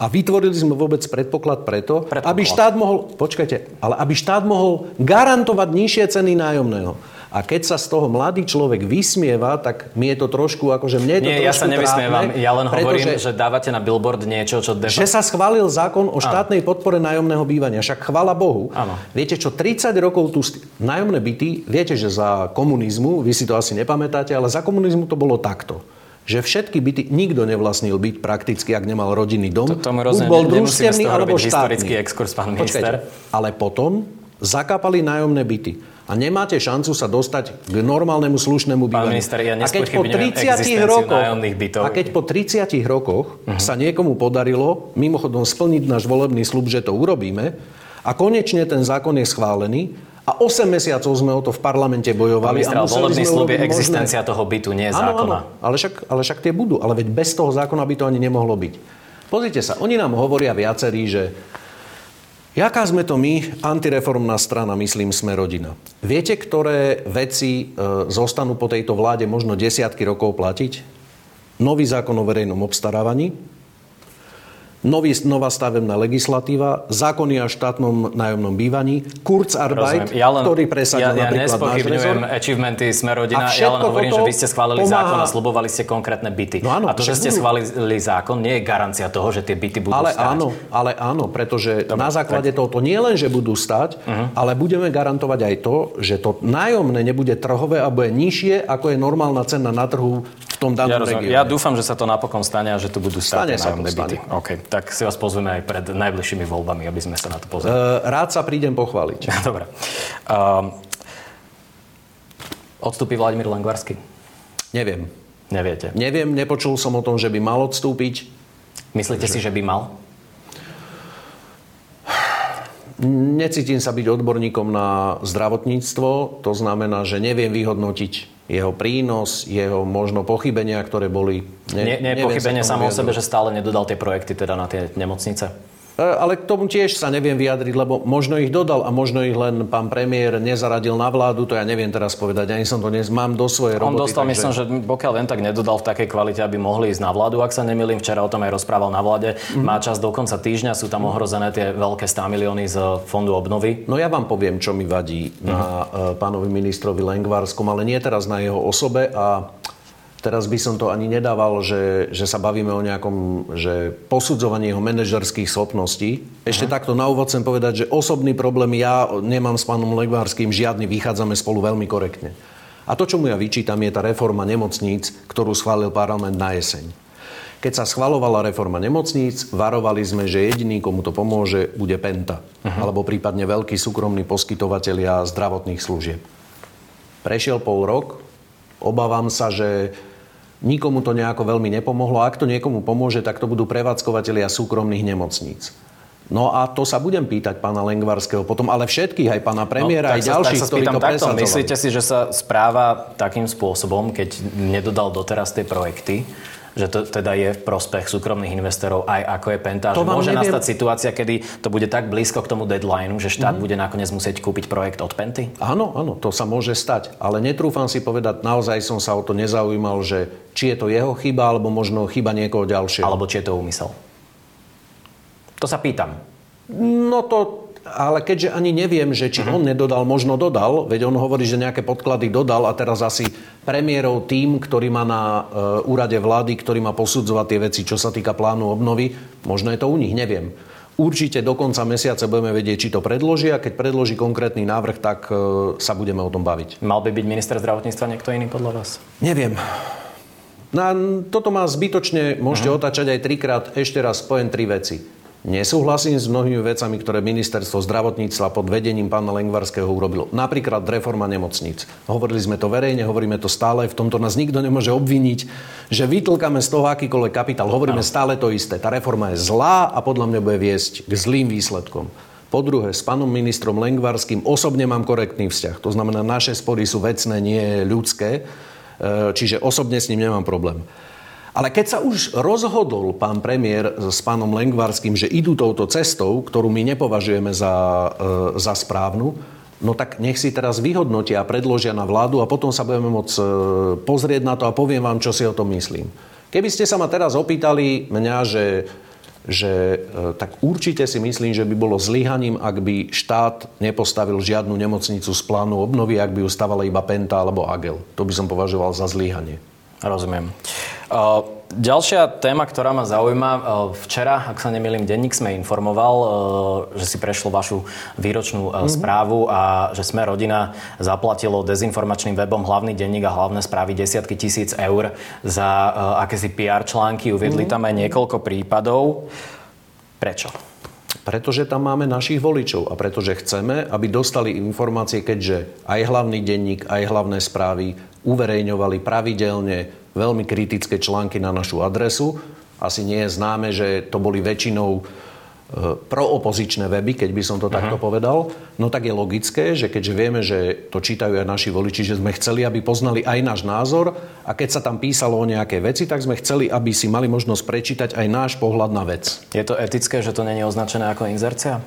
a vytvorili sme vôbec predpoklad preto, Predpoklad. aby štát mohol, počkajte, ale aby štát mohol garantovať nižšie ceny nájomného. A keď sa z toho mladý človek vysmieva, tak mi je to trošku, akože mne je to Nie, ja sa nevysmievam. trápne, Ja len hovorím, pretože- že dávate na billboard niečo, čo... De... že sa schválil zákon o štátnej podpore nájomného bývania. Však chvala Bohu. Áno. Viete čo, 30 rokov tu st- nájomné byty, viete, že za komunizmu, vy si to asi nepamätáte, ale za komunizmu to bolo takto. Že všetky byty, nikto nevlastnil byt prakticky, ak nemal rodinný dom. To- tomu rozumiem, bol družstevný alebo robiť historický štátny. exkurs, pán Počkajte, minister. ale potom zakapali nájomné byty. A nemáte šancu sa dostať k normálnemu slušnému Pán bývaniu. minister, ja a keď po nespochybňujem 30 existenciu rokoch, bytov. a keď po 30 rokoch sa niekomu podarilo mimochodom splniť náš volebný slub, že to urobíme, A konečne ten zákon je schválený a 8 mesiacov sme o to v parlamente bojovali. Pán ministra, volebný slub je existencia toho bytu, nie áno, zákona. Áno, ale však, ale však tie budú. Ale veď bez toho zákona by to ani nemohlo byť. Pozrite sa, oni nám hovoria viacerí, že Jaká sme to my, antireformná strana, myslím, sme rodina. Viete, ktoré veci e, zostanú po tejto vláde možno desiatky rokov platiť? Nový zákon o verejnom obstarávaní, nový, nová stavebná legislatíva, zákony o štátnom nájomnom bývaní, Kurzarbeit, ja len, ktorý presadil ja, ja napríklad náš rezort. achievementy sme rodina, ja len hovorím, že vy ste schválili pomáha. zákon a slubovali ste konkrétne byty. No áno, a to, že ste budú. schválili zákon, nie je garancia toho, že tie byty budú ale stáť. Áno, ale áno, pretože Dobre, na základe tak. tohoto nie len, že budú stať, uh-huh. ale budeme garantovať aj to, že to nájomné nebude trhové a bude nižšie, ako je normálna cena na trhu v tom danom ja regióne. Ja dúfam, že sa to napokon stane a že tu budú stať nájomné byty. Okay tak si vás pozveme aj pred najbližšími voľbami, aby sme sa na to pozreli. Uh, rád sa prídem pochváliť. Dobre. Uh, odstúpi Vladimír Lengvarsky? Neviem. Neviete? Neviem, nepočul som o tom, že by mal odstúpiť. Myslíte že... si, že by mal? Necítim sa byť odborníkom na zdravotníctvo, to znamená, že neviem vyhodnotiť jeho prínos, jeho možno pochybenia, ktoré boli... Ne, nie, nie pochybenie samo o sebe, že stále nedodal tie projekty teda na tie nemocnice? E, ale k tomu tiež sa neviem vyjadriť, lebo možno ich dodal a možno ich len pán premiér nezaradil na vládu, to ja neviem teraz povedať, ani som to dnes mám do svojej roboty. On dostal, takže... myslím, že pokiaľ len tak nedodal v takej kvalite, aby mohli ísť na vládu, ak sa nemýlim, včera o tom aj rozprával na vláde, mm-hmm. má čas do konca týždňa, sú tam ohrozené tie veľké 100 milióny z fondu obnovy. No ja vám poviem, čo mi vadí mm-hmm. na uh, pánovi ministrovi Lengvarskom, ale nie teraz na jeho osobe a Teraz by som to ani nedával, že, že sa bavíme o nejakom že posudzovaní jeho manažerských schopností. Ešte Aha. takto na úvod chcem povedať, že osobný problém ja nemám s pánom Legvárským žiadny, vychádzame spolu veľmi korektne. A to, čo mu ja vyčítam, je tá reforma nemocníc, ktorú schválil parlament na jeseň. Keď sa schvalovala reforma nemocníc, varovali sme, že jediný, komu to pomôže, bude Penta. Aha. Alebo prípadne veľkí súkromní poskytovatelia zdravotných služieb. Prešiel pol rok, obávam sa, že Nikomu to nejako veľmi nepomohlo. Ak to niekomu pomôže, tak to budú prevádzkovateľia súkromných nemocníc. No a to sa budem pýtať pána Lengvarského potom, ale všetkých, aj pána premiéra, no, aj ďalších, ktorí to presadzovali. Myslíte si, že sa správa takým spôsobom, keď nedodal doteraz tie projekty, že to teda je v prospech súkromných investorov aj ako je Penta. To že môže neviem. nastať situácia, kedy to bude tak blízko k tomu deadlineu, že štát mm-hmm. bude nakoniec musieť kúpiť projekt od Penty? Áno, áno, to sa môže stať. Ale netrúfam si povedať, naozaj som sa o to nezaujímal, že či je to jeho chyba, alebo možno chyba niekoho ďalšieho. Alebo či je to úmysel. To sa pýtam. No to ale keďže ani neviem, že či on nedodal, možno dodal, veď on hovorí, že nejaké podklady dodal a teraz asi premiérov tým, ktorý má na uh, úrade vlády, ktorý má posudzovať tie veci, čo sa týka plánu obnovy, možno je to u nich, neviem. Určite do konca mesiaca budeme vedieť, či to predložia. Keď predloží konkrétny návrh, tak uh, sa budeme o tom baviť. Mal by byť minister zdravotníctva niekto iný podľa vás? Neviem. Na, toto má zbytočne, môžete uh-huh. otáčať aj trikrát, ešte raz poviem tri veci. Nesúhlasím s mnohými vecami, ktoré ministerstvo zdravotníctva pod vedením pána Lengvarského urobilo. Napríklad reforma nemocníc. Hovorili sme to verejne, hovoríme to stále, v tomto nás nikto nemôže obviniť, že vytlkame z toho akýkoľvek kapitál. Hovoríme stále to isté. Tá reforma je zlá a podľa mňa bude viesť k zlým výsledkom. Po druhé, s pánom ministrom Lengvarským osobne mám korektný vzťah. To znamená, naše spory sú vecné, nie ľudské. E, čiže osobne s ním nemám problém. Ale keď sa už rozhodol pán premiér s pánom Lengvarským, že idú touto cestou, ktorú my nepovažujeme za, e, za správnu, no tak nech si teraz vyhodnotia a predložia na vládu a potom sa budeme môcť e, pozrieť na to a poviem vám, čo si o tom myslím. Keby ste sa ma teraz opýtali mňa, že, že e, tak určite si myslím, že by bolo zlyhaním, ak by štát nepostavil žiadnu nemocnicu z plánu obnovy, ak by ju stavala iba Penta alebo Agel. To by som považoval za zlyhanie. Rozumiem. Ďalšia téma, ktorá ma zaujíma, včera, ak sa nemýlim, denník sme informoval, že si prešlo vašu výročnú mm-hmm. správu a že sme rodina zaplatilo dezinformačným webom hlavný denník a hlavné správy desiatky tisíc eur za akési PR články. Uviedli mm-hmm. tam aj niekoľko prípadov. Prečo? Pretože tam máme našich voličov a pretože chceme, aby dostali informácie, keďže aj hlavný denník, aj hlavné správy uverejňovali pravidelne veľmi kritické články na našu adresu. Asi nie je známe, že to boli väčšinou proopozičné weby, keď by som to uh-huh. takto povedal, no tak je logické, že keďže vieme, že to čítajú aj naši voliči, že sme chceli, aby poznali aj náš názor a keď sa tam písalo o nejaké veci, tak sme chceli, aby si mali možnosť prečítať aj náš pohľad na vec. Je to etické, že to není označené ako inzercia?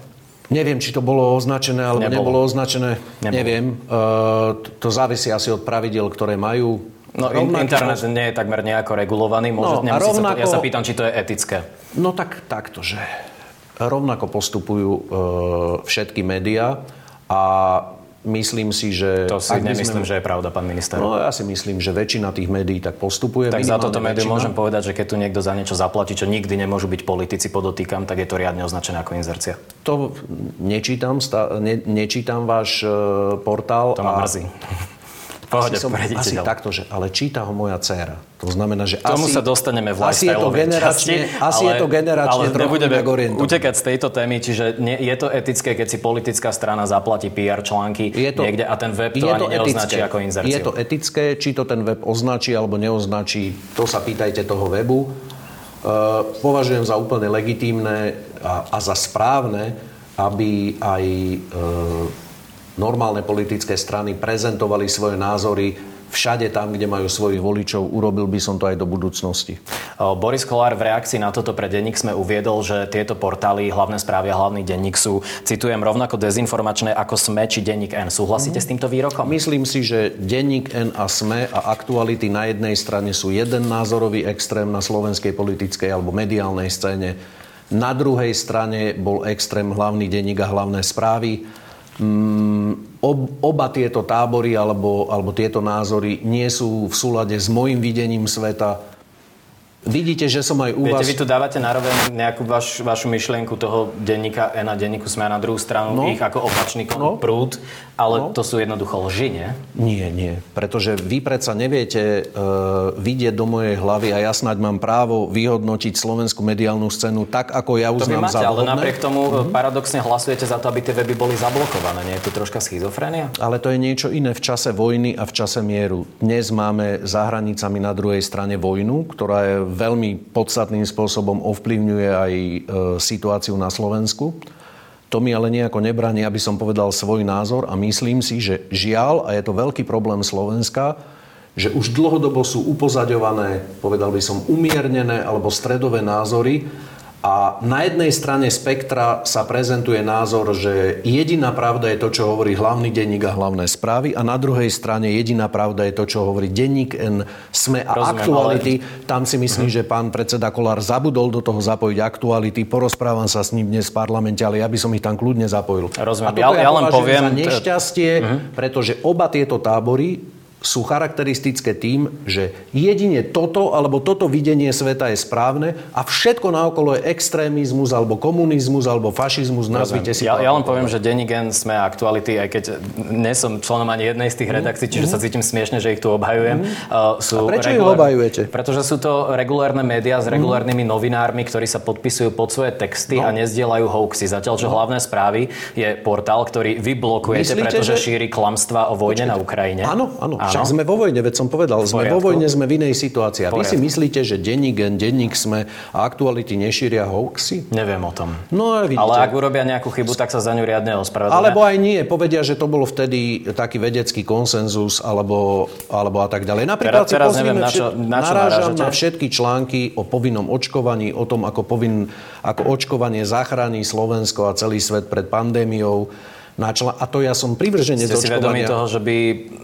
Neviem, či to bolo označené alebo nebolo, nebolo označené. Nebolo. Neviem. Uh, to závisí asi od pravidel, ktoré majú. No rovnako... internet nie je takmer nejako regulovaný. Môže, no, rovnako... to, ja sa pýtam, či to je etické. No tak takto, že rovnako postupujú e, všetky médiá a myslím si, že... To si nemyslím, sme... že je pravda, pán minister. No ja si myslím, že väčšina tých médií tak postupuje. Tak za toto médium môžem povedať, že keď tu niekto za niečo zaplatí, čo nikdy nemôžu byť politici, podotýkam, tak je to riadne označené ako inzercia. To nečítam, ne, nečítam váš uh, portál. To ma a... mrzí. Pohode, asi, som, asi takto, že, ale číta ho moja dcéra. To znamená, že Tomu asi, sa dostaneme v asi je to generačne, časti, asi ale, je to generačne ale nebudeme utekať z tejto témy, čiže nie, je to etické, keď si politická strana zaplatí PR články je to, niekde a ten web to ani to neoznačí ako inzerciu. Je to etické, či to ten web označí alebo neoznačí, to sa pýtajte toho webu. Uh, považujem za úplne legitímne a, a za správne, aby aj uh, normálne politické strany prezentovali svoje názory všade tam, kde majú svojich voličov. Urobil by som to aj do budúcnosti. Boris Kolár v reakcii na toto pre denník sme uviedol, že tieto portály, hlavné správy a hlavný denník sú, citujem, rovnako dezinformačné ako SME či denník N. Súhlasíte mm. s týmto výrokom? Myslím si, že denník N a SME a aktuality na jednej strane sú jeden názorový extrém na slovenskej politickej alebo mediálnej scéne. Na druhej strane bol extrém hlavný denník a hlavné správy Mm, ob, oba tieto tábory alebo, alebo tieto názory nie sú v súlade s môjim videním sveta. Vidíte, že som aj u Viete, vás... vy tu dávate na nejakú vaš, vašu myšlienku toho denníka N a denníku sme na druhú stranu no. ich ako opačný no. prúd, ale no. to sú jednoducho lži, nie? Nie, nie. Pretože vy predsa neviete uh, vidieť do mojej hlavy a ja snáď mám právo vyhodnotiť slovenskú mediálnu scénu tak, ako ja uznám to máte, za ale napriek tomu mm-hmm. paradoxne hlasujete za to, aby tie weby boli zablokované. Nie je to troška schizofrénia? Ale to je niečo iné v čase vojny a v čase mieru. Dnes máme za hranicami na druhej strane vojnu, ktorá je veľmi podstatným spôsobom ovplyvňuje aj e, situáciu na Slovensku. To mi ale nejako nebráni, aby som povedal svoj názor a myslím si, že žiaľ, a je to veľký problém Slovenska, že už dlhodobo sú upozaďované, povedal by som, umiernené alebo stredové názory, a na jednej strane spektra sa prezentuje názor, že jediná pravda je to, čo hovorí hlavný denník a hlavné správy a na druhej strane jediná pravda je to, čo hovorí denník N, SME a Rozumiem, aktuality. Ale... Tam si myslím, uh-huh. že pán predseda Kolár zabudol do toho zapojiť aktuality. Porozprávam sa s ním dnes v parlamente, ale ja by som ich tam kľudne zapojil. Rozumiem. A toto ja, ja, ja len poviem... za nešťastie, uh-huh. pretože oba tieto tábory sú charakteristické tým, že jedine toto alebo toto videnie sveta je správne a všetko naokolo je extrémizmus alebo komunizmus alebo fašizmus, nazvite si ja, ja len poviem, že denní gen sme aktuality, aj keď nie som členom ani jednej z tých mhm. redakcií, čiže mm. sa cítim smiešne, že ich tu obhajujem. Mm. Uh, sú a prečo regulár... ich obhajujete? Pretože sú to regulárne médiá s regulárnymi mm. novinármi, ktorí sa podpisujú pod svoje texty no. a nezdielajú hoaxy. Zatiaľ, čo no. hlavné správy je portál, ktorý vy blokujete, Myslíte, pretože že... šíri klamstva o vojne Počkejte. na Ukrajine. Áno, áno. Však sme vo vojne, veď som povedal, sme vo vojne, sme v inej situácii. A vy si myslíte, že denník gen, denník sme a aktuality nešíria hoaxy? Neviem o tom. No vidíte. Ale ak urobia nejakú chybu, tak sa za ňu riadne ospravedlňujú. Alebo aj nie. Povedia, že to bolo vtedy taký vedecký konsenzus alebo, alebo a tak ďalej. Napríklad teraz, teraz neviem, na čo, na čo narážam na všetky články o povinnom očkovaní, o tom, ako, povin, ako očkovanie zachráni Slovensko a celý svet pred pandémiou na a to ja som privrženec Ste si vedomí toho, že by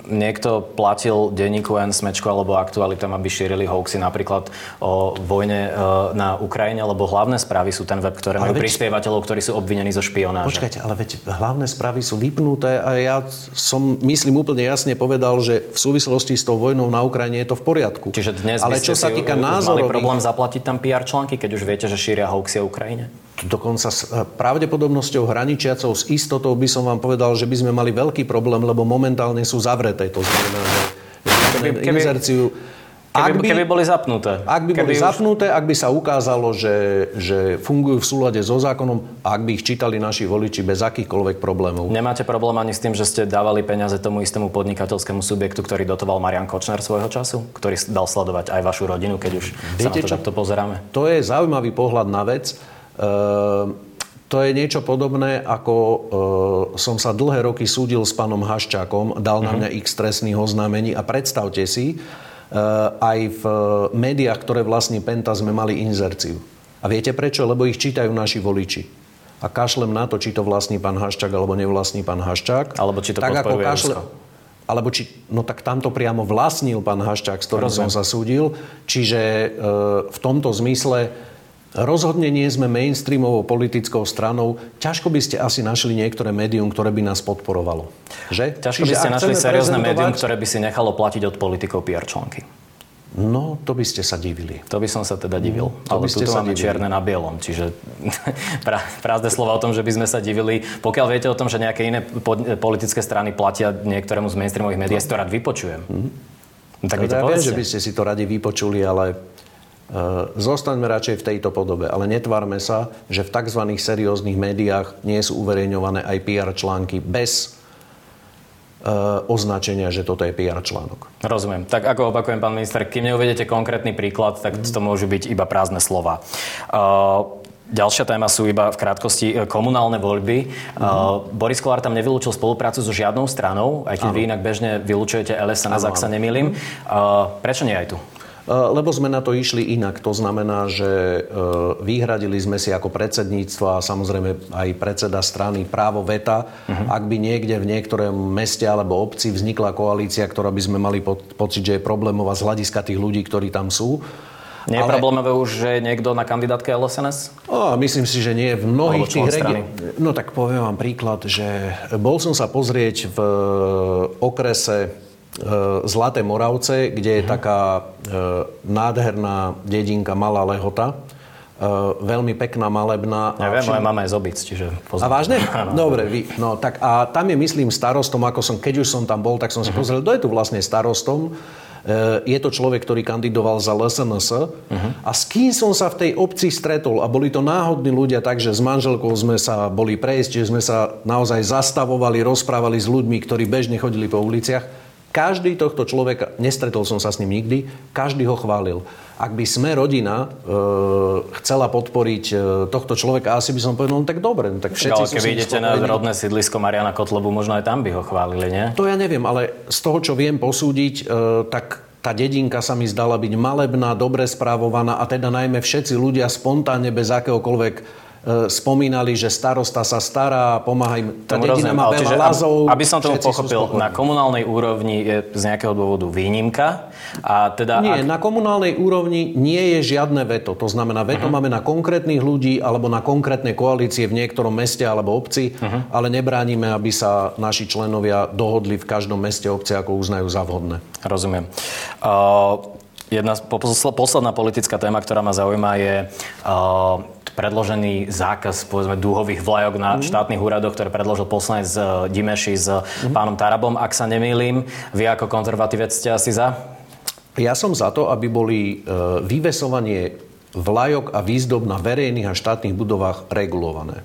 niekto platil denníku N smečku alebo aktualitom, aby šírili hoaxy napríklad o vojne e, na Ukrajine, lebo hlavné správy sú ten web, ktoré majú veď... prispievateľov, ktorí sú obvinení zo špionáže. Počkajte, ale veď hlavné správy sú vypnuté a ja som, myslím, úplne jasne povedal, že v súvislosti s tou vojnou na Ukrajine je to v poriadku. Čiže dnes ale čo sa týka názorových... mali problém zaplatiť tam PR články, keď už viete, že šíria hoaxy o Ukrajine? Dokonca s e, pravdepodobnosťou hraničiacou s istotou by som vám povedal, že by sme mali veľký problém, lebo momentálne sú zavreté. To znamená, že keby, keby, inzerciu... Keby, by, keby boli zapnuté. Ak by keby boli už... zapnuté, ak by sa ukázalo, že, že fungujú v súlade so zákonom, ak by ich čítali naši voliči bez akýchkoľvek problémov. Nemáte problém ani s tým, že ste dávali peniaze tomu istému podnikateľskému subjektu, ktorý dotoval Marian Kočner svojho času? Ktorý dal sledovať aj vašu rodinu, keď už Viete, sa na to čo? takto pozeráme? To je zaujímavý pohľad na vec. Ehm, To je niečo podobné, ako e, som sa dlhé roky súdil s pánom Haščákom, dal na mňa x trestných oznámení a predstavte si, e, aj v médiách, ktoré vlastní Penta, sme mali inzerciu. A viete prečo? Lebo ich čítajú naši voliči. A kašlem na to, či to vlastní pán Haščák alebo nevlastní pán Haščák. Alebo či to tak ako kašle, alebo či, no tak tamto priamo vlastnil pán Haščák, s ktorým som Rozumiem. sa súdil. Čiže e, v tomto zmysle rozhodne nie sme mainstreamovou politickou stranou. Ťažko by ste asi našli niektoré médium, ktoré by nás podporovalo. Že? Ťažko by Čiže ste ak našli seriózne prezentovať- médium, ktoré by si nechalo platiť od politikov PR články. No, to by ste sa divili. To by som sa teda divil. to Ale by ste sa máme divili. čierne na bielom, čiže prázdne slova o tom, že by sme sa divili. Pokiaľ viete o tom, že nejaké iné politické strany platia niektorému z mainstreamových médií, ja si to rád vypočujem. No, tak mi to ja viem, že by ste si to radi vypočuli, ale zostaňme radšej v tejto podobe. Ale netvárme sa, že v tzv. serióznych médiách nie sú uverejňované aj PR články bez uh, označenia, že toto je PR článok. Rozumiem. Tak ako opakujem, pán minister, kým neuvedete konkrétny príklad, tak to môžu byť iba prázdne slova. Uh, Ďalšia téma sú iba v krátkosti e, komunálne voľby. Uh, Boris Kolár tam nevylúčil spoluprácu so žiadnou stranou, aj keď vy inak bežne vylúčujete LSNS, ak sa nemýlim. Uh, prečo nie aj tu? Uh, Lebo sme na to išli inak. To znamená, že uh, vyhradili sme si ako predsedníctvo a samozrejme aj predseda strany právo veta, ak by niekde v niektorom meste alebo obci vznikla koalícia, ktorá by sme mali po- pocit, že je problémová z hľadiska tých ľudí, ktorí tam sú. Nie je Ale- problémové už, že niekto na kandidátke LSNS? O, myslím si, že nie. V mnohých tých regi- No tak poviem vám príklad, že bol som sa pozrieť v okrese e, Zlaté Moravce, kde Mhm. je taká e, nádherná dedinka Malá Lehota. E, veľmi pekná, malebná. Ja A viem, moja mama je z Obic, čiže a poznám. vážne? Dobre, vy, no tak a tam je, myslím, starostom, ako som, keď už som tam bol, tak som si pozrel, kto je tu vlastne starostom. E, Je to človek, ktorý kandidoval za LSNS a s kým som sa v tej obci stretol a boli to náhodní ľudia, takže s manželkou sme sa boli prejsť, že sme sa naozaj zastavovali, rozprávali s ľuďmi, ktorí bežne chodili po uliciach. Každý tohto človeka, nestretol som sa s ním nikdy, každý ho chválil. Ak by sme rodina e, chcela podporiť e, tohto človeka, asi by som povedal, no tak dobre, no tak všetci ale ním idete na rodné sídlisko Mariana Kotlobu, možno aj tam by ho chválili, nie? To ja neviem, ale z toho, čo viem posúdiť, e, tak tá dedinka sa mi zdala byť malebná, dobre správovaná a teda najmä všetci ľudia spontánne bez akéhokoľvek spomínali, že starosta sa stará, pomáha im. Tá dedina má veľa čiže, lazov. ab- Aby som tomu pochopil, na komunálnej úrovni je z nejakého dôvodu výnimka a teda... Nie, ak, na komunálnej úrovni nie je žiadne veto. To znamená, veto Mhm. máme na konkrétnych ľudí alebo na konkrétne koalície v niektorom meste alebo obci, Mhm. ale nebránime, aby sa naši členovia dohodli v každom meste obce, ako uznajú za vhodné. Rozumiem. Uh, jedna posledná politická téma, ktorá ma zaujíma, je uh, predložený zákaz povedzme dúhových vlajok na štátnych úradoch, ktoré predložil poslanec uh, Dimeši s pánom Tarabom. Ak sa nemýlim, vy ako konzervatívec ste asi za? Ja som za to, aby boli e, vyvesovanie vlajok a výzdob na verejných a štátnych budovách regulované.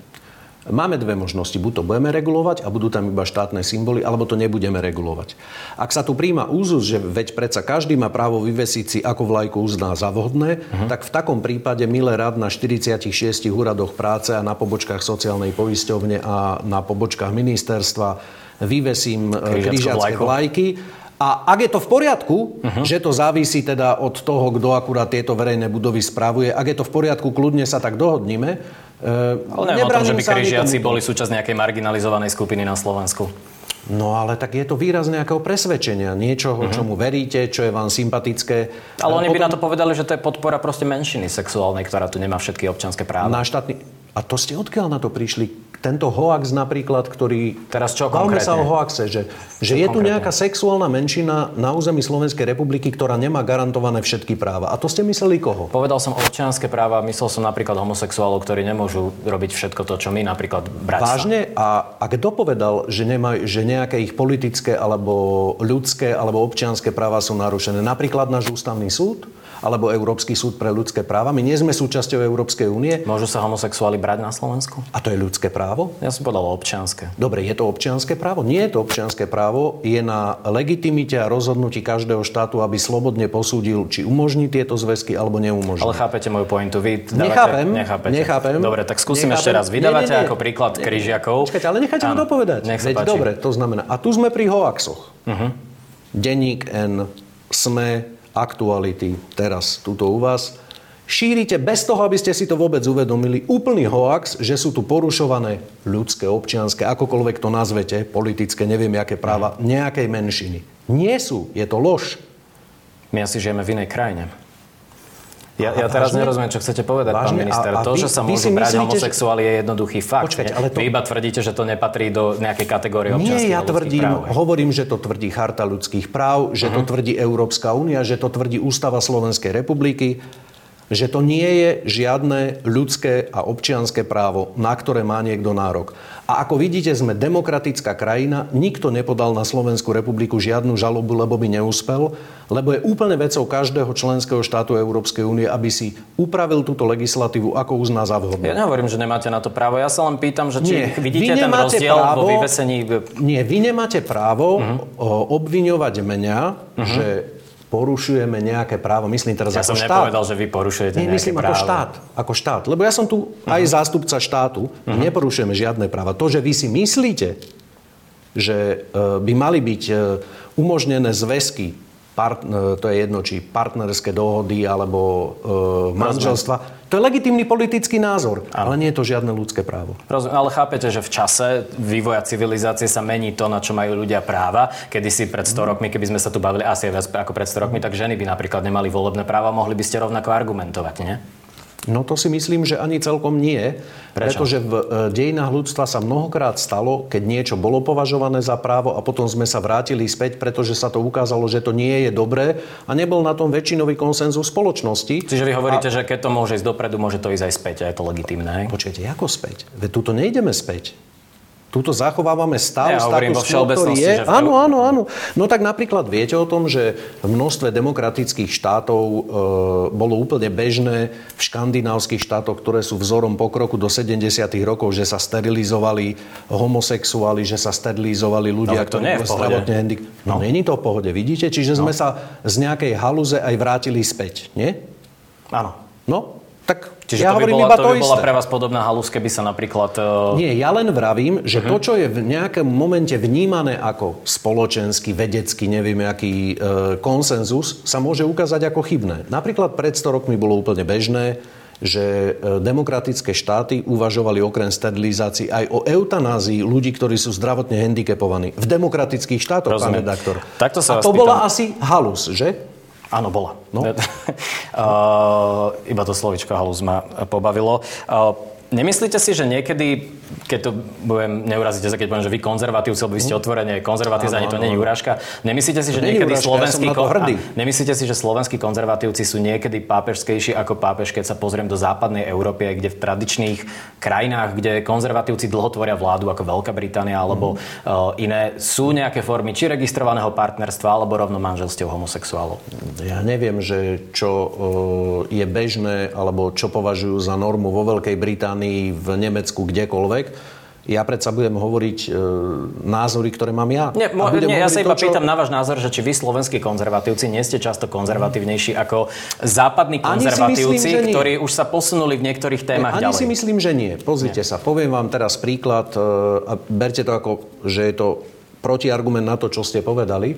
Máme dve možnosti. Buď to budeme regulovať a budú tam iba štátne symboly, alebo to nebudeme regulovať. Ak sa tu príjma úzus, že veď predsa každý má právo vyvesiť si, ako vlajku uzná za vhodné, uh-huh. tak v takom prípade milé rad na 46 úradoch práce a na pobočkách sociálnej poisťovne a na pobočkách ministerstva vyvesím e, križiacké vlajky. A ak je to v poriadku, uh-huh. že to závisí teda od toho, kto akurát tieto verejné budovy spravuje, ak je to v poriadku, kľudne sa tak dohodnime. E, Ale neviem o tom, že by križiaci boli súčasť nejakej marginalizovanej skupiny na Slovensku. No ale tak je to výraz nejakého presvedčenia, niečoho, uh-huh. čomu veríte, čo je vám sympatické. Ale oni by Potom na to povedali, že to je podpora proste menšiny sexuálnej, ktorá tu nemá všetky občanské práva. Na štátny... A to ste odkiaľ na to prišli? Tento hoax napríklad, ktorý... Teraz čo Bavme sa o hoaxe, že, že je tu konkrétne? nejaká sexuálna menšina na území Slovenskej republiky, ktorá nemá garantované všetky práva. A to ste mysleli koho? Povedal som občianske práva, myslel som napríklad homosexuálov, ktorí nemôžu robiť všetko to, čo my napríklad brať. Vážne? A, a kto povedal, že, nemaj, že nejaké ich politické alebo ľudské alebo občianské práva sú narušené? Napríklad náš ústavný súd? Alebo Európsky súd pre ľudské práva. My nie sme súčasťou Európskej únie. Môžu sa homosexuáli brať na Slovensku? A to je ľudské právo? Ja som povedal občianske. Dobre, je to občianské právo? Nie je to občianské právo. Je na legitimite a rozhodnutí každého štátu, aby slobodne posúdil, či umožní tieto zväzky alebo neumožní. Ale chápete moju pointu? Vy dávate... Nechápem. Nechápete. Nechápem. Dobre, tak skúsim nechápem. ešte raz. Vydávate nie, nie, nie. ako príklad križiakov. Počkajte, ale nechajte ma dopovedať. Nech Veď dobre, to znamená. A tu sme pri hoaxoch. Uh-huh. Denník N, SME, Aktuality, teraz tuto u vás. Šírite bez toho, aby ste si to vôbec uvedomili, úplný hoax, že sú tu porušované ľudské, občianské, akokoľvek to nazvete, politické, neviem, aké práva, nejakej menšiny. Nie sú, je to lož. My asi žijeme v inej krajine. Ja, ja teraz vážne? nerozumiem, čo chcete povedať, pán Vážne? minister. A- a to, vy- že sa môžu brať myslíte, že- homosexuáli, je jednoduchý fakt. Počkajte, nie? ale to- Vy iba tvrdíte, že to nepatrí do nejakej kategórie Nie, občianských ja a ľudských tvrdím, práv. hovorím, že to tvrdí Charta ľudských práv, že to tvrdí Európska únia, že to tvrdí Ústava Slovenskej republiky, že to nie je žiadne ľudské a občianské právo, na ktoré má niekto nárok. A ako vidíte, sme demokratická krajina, nikto nepodal na Slovenskú republiku žiadnu žalobu, lebo by neúspel, lebo je úplne vecou každého členského štátu Európskej únie, aby si upravil túto legislatívu, ako uzná za vhodné. Ja nehovorím, že nemáte na to právo. Ja sa len pýtam, že či Nie, vidíte vy ten rozdiel právo- vo vyvesení... Nie, vy nemáte právo uh-huh. obviňovať mňa, uh-huh. že porušujeme nejaké právo. Myslím teraz Ja ako som štát. nepovedal, že vy porušujete Nie, nejaké myslím právo. ako štát. Ako štát. Lebo ja som tu aj zástupca štátu. My neporušujeme žiadne práva. To, že vy si myslíte, že e, by mali byť e, umožnené zväzky, part, e, to je jedno, či partnerské dohody alebo e, manželstva, to je legitímny politický názor, ale nie je to žiadne ľudské právo. Rozumiem, ale chápete, že v čase vývoja civilizácie sa mení to, na čo majú ľudia práva. Kedy si pred 100 rokmi, keby sme sa tu bavili asi viac ako pred 100 rokmi, tak ženy by napríklad nemali volebné práva, mohli by ste rovnako argumentovať, nie? No to si myslím, že ani celkom nie. Prečo? Pretože v e, dejinách ľudstva sa mnohokrát stalo, keď niečo bolo považované za právo a potom sme sa vrátili späť, pretože sa to ukázalo, že to nie je dobré a nebol na tom väčšinový konsenzus spoločnosti. Čiže vy hovoríte, že keď to môže ísť dopredu, môže to ísť aj späť a je to legitimné. Počujete, ako späť? Veď tuto nejdeme späť. Tuto zachovávame stav, Ja status quo, ktorý je. Áno, áno, áno. No tak napríklad viete o tom, že v množstve demokratických štátov e, bolo úplne bežné v škandinávskych štátoch, ktoré sú vzorom pokroku do 70. rokov, že sa sterilizovali homosexuáli, že sa sterilizovali ľudia, je v pohode. zdravotne handik... No, není to v pohode, vidíte? Čiže sme sa z nejakej haluze aj vrátili späť, nie? Áno. No, tak Čiže ja to by, hovorím bola, iba to to by bola isté. pre vás podobná halus, keby sa napríklad... Uh, Nie, ja len vravím, že Mhm. to, čo je v nejakom momente vnímané ako spoločenský, vedecký, neviem aký e, konsenzus, sa môže ukázať ako chybné. Napríklad pred 100 rokmi bolo úplne bežné, že e, demokratické štáty uvažovali okrem sterilizácií aj o eutanázii ľudí, ktorí sú zdravotne handicapovaní. V demokratických štátoch, pán Rozumiem. redaktor. Takto sa A to bola pýtam. asi halus, že? Áno, bola. No. uh, iba to slovičko halus ma pobavilo. Uh, nemyslíte si, že niekedy, keď to budem, neurazíte sa, keď poviem, že vy konzervatívci, lebo vy ste otvorene konzervatívci, ani to nie je urážka. Nemyslíte si, že To niekedy urážka, ja slovenskí... to kon- Nemyslíte si, že slovenskí konzervatívci sú niekedy pápežskejší ako pápež, keď sa pozriem do západnej Európy, kde v tradičných krajinách, kde konzervatívci dlho tvoria vládu, ako Veľká Británia alebo uh, iné, sú nejaké formy či registrovaného partnerstva, alebo rovno manželstiev homosexuálov? Ja neviem, že čo e, je bežné, alebo čo považujú za normu vo Veľkej Británii, v Nemecku, kdekoľvek. Ja predsa budem hovoriť e, názory, ktoré mám ja. Nie, mo- nie ja sa iba to, čo- pýtam na váš názor, že či vy slovenskí konzervatívci nie ste často konzervatívnejší ako západní konzervatívci, myslím, nie. ktorí už sa posunuli v niektorých témach Ani ďalej. si myslím, že nie. Pozrite sa, poviem vám teraz príklad e, a berte to ako, že je to protiargument na to, čo ste povedali. E,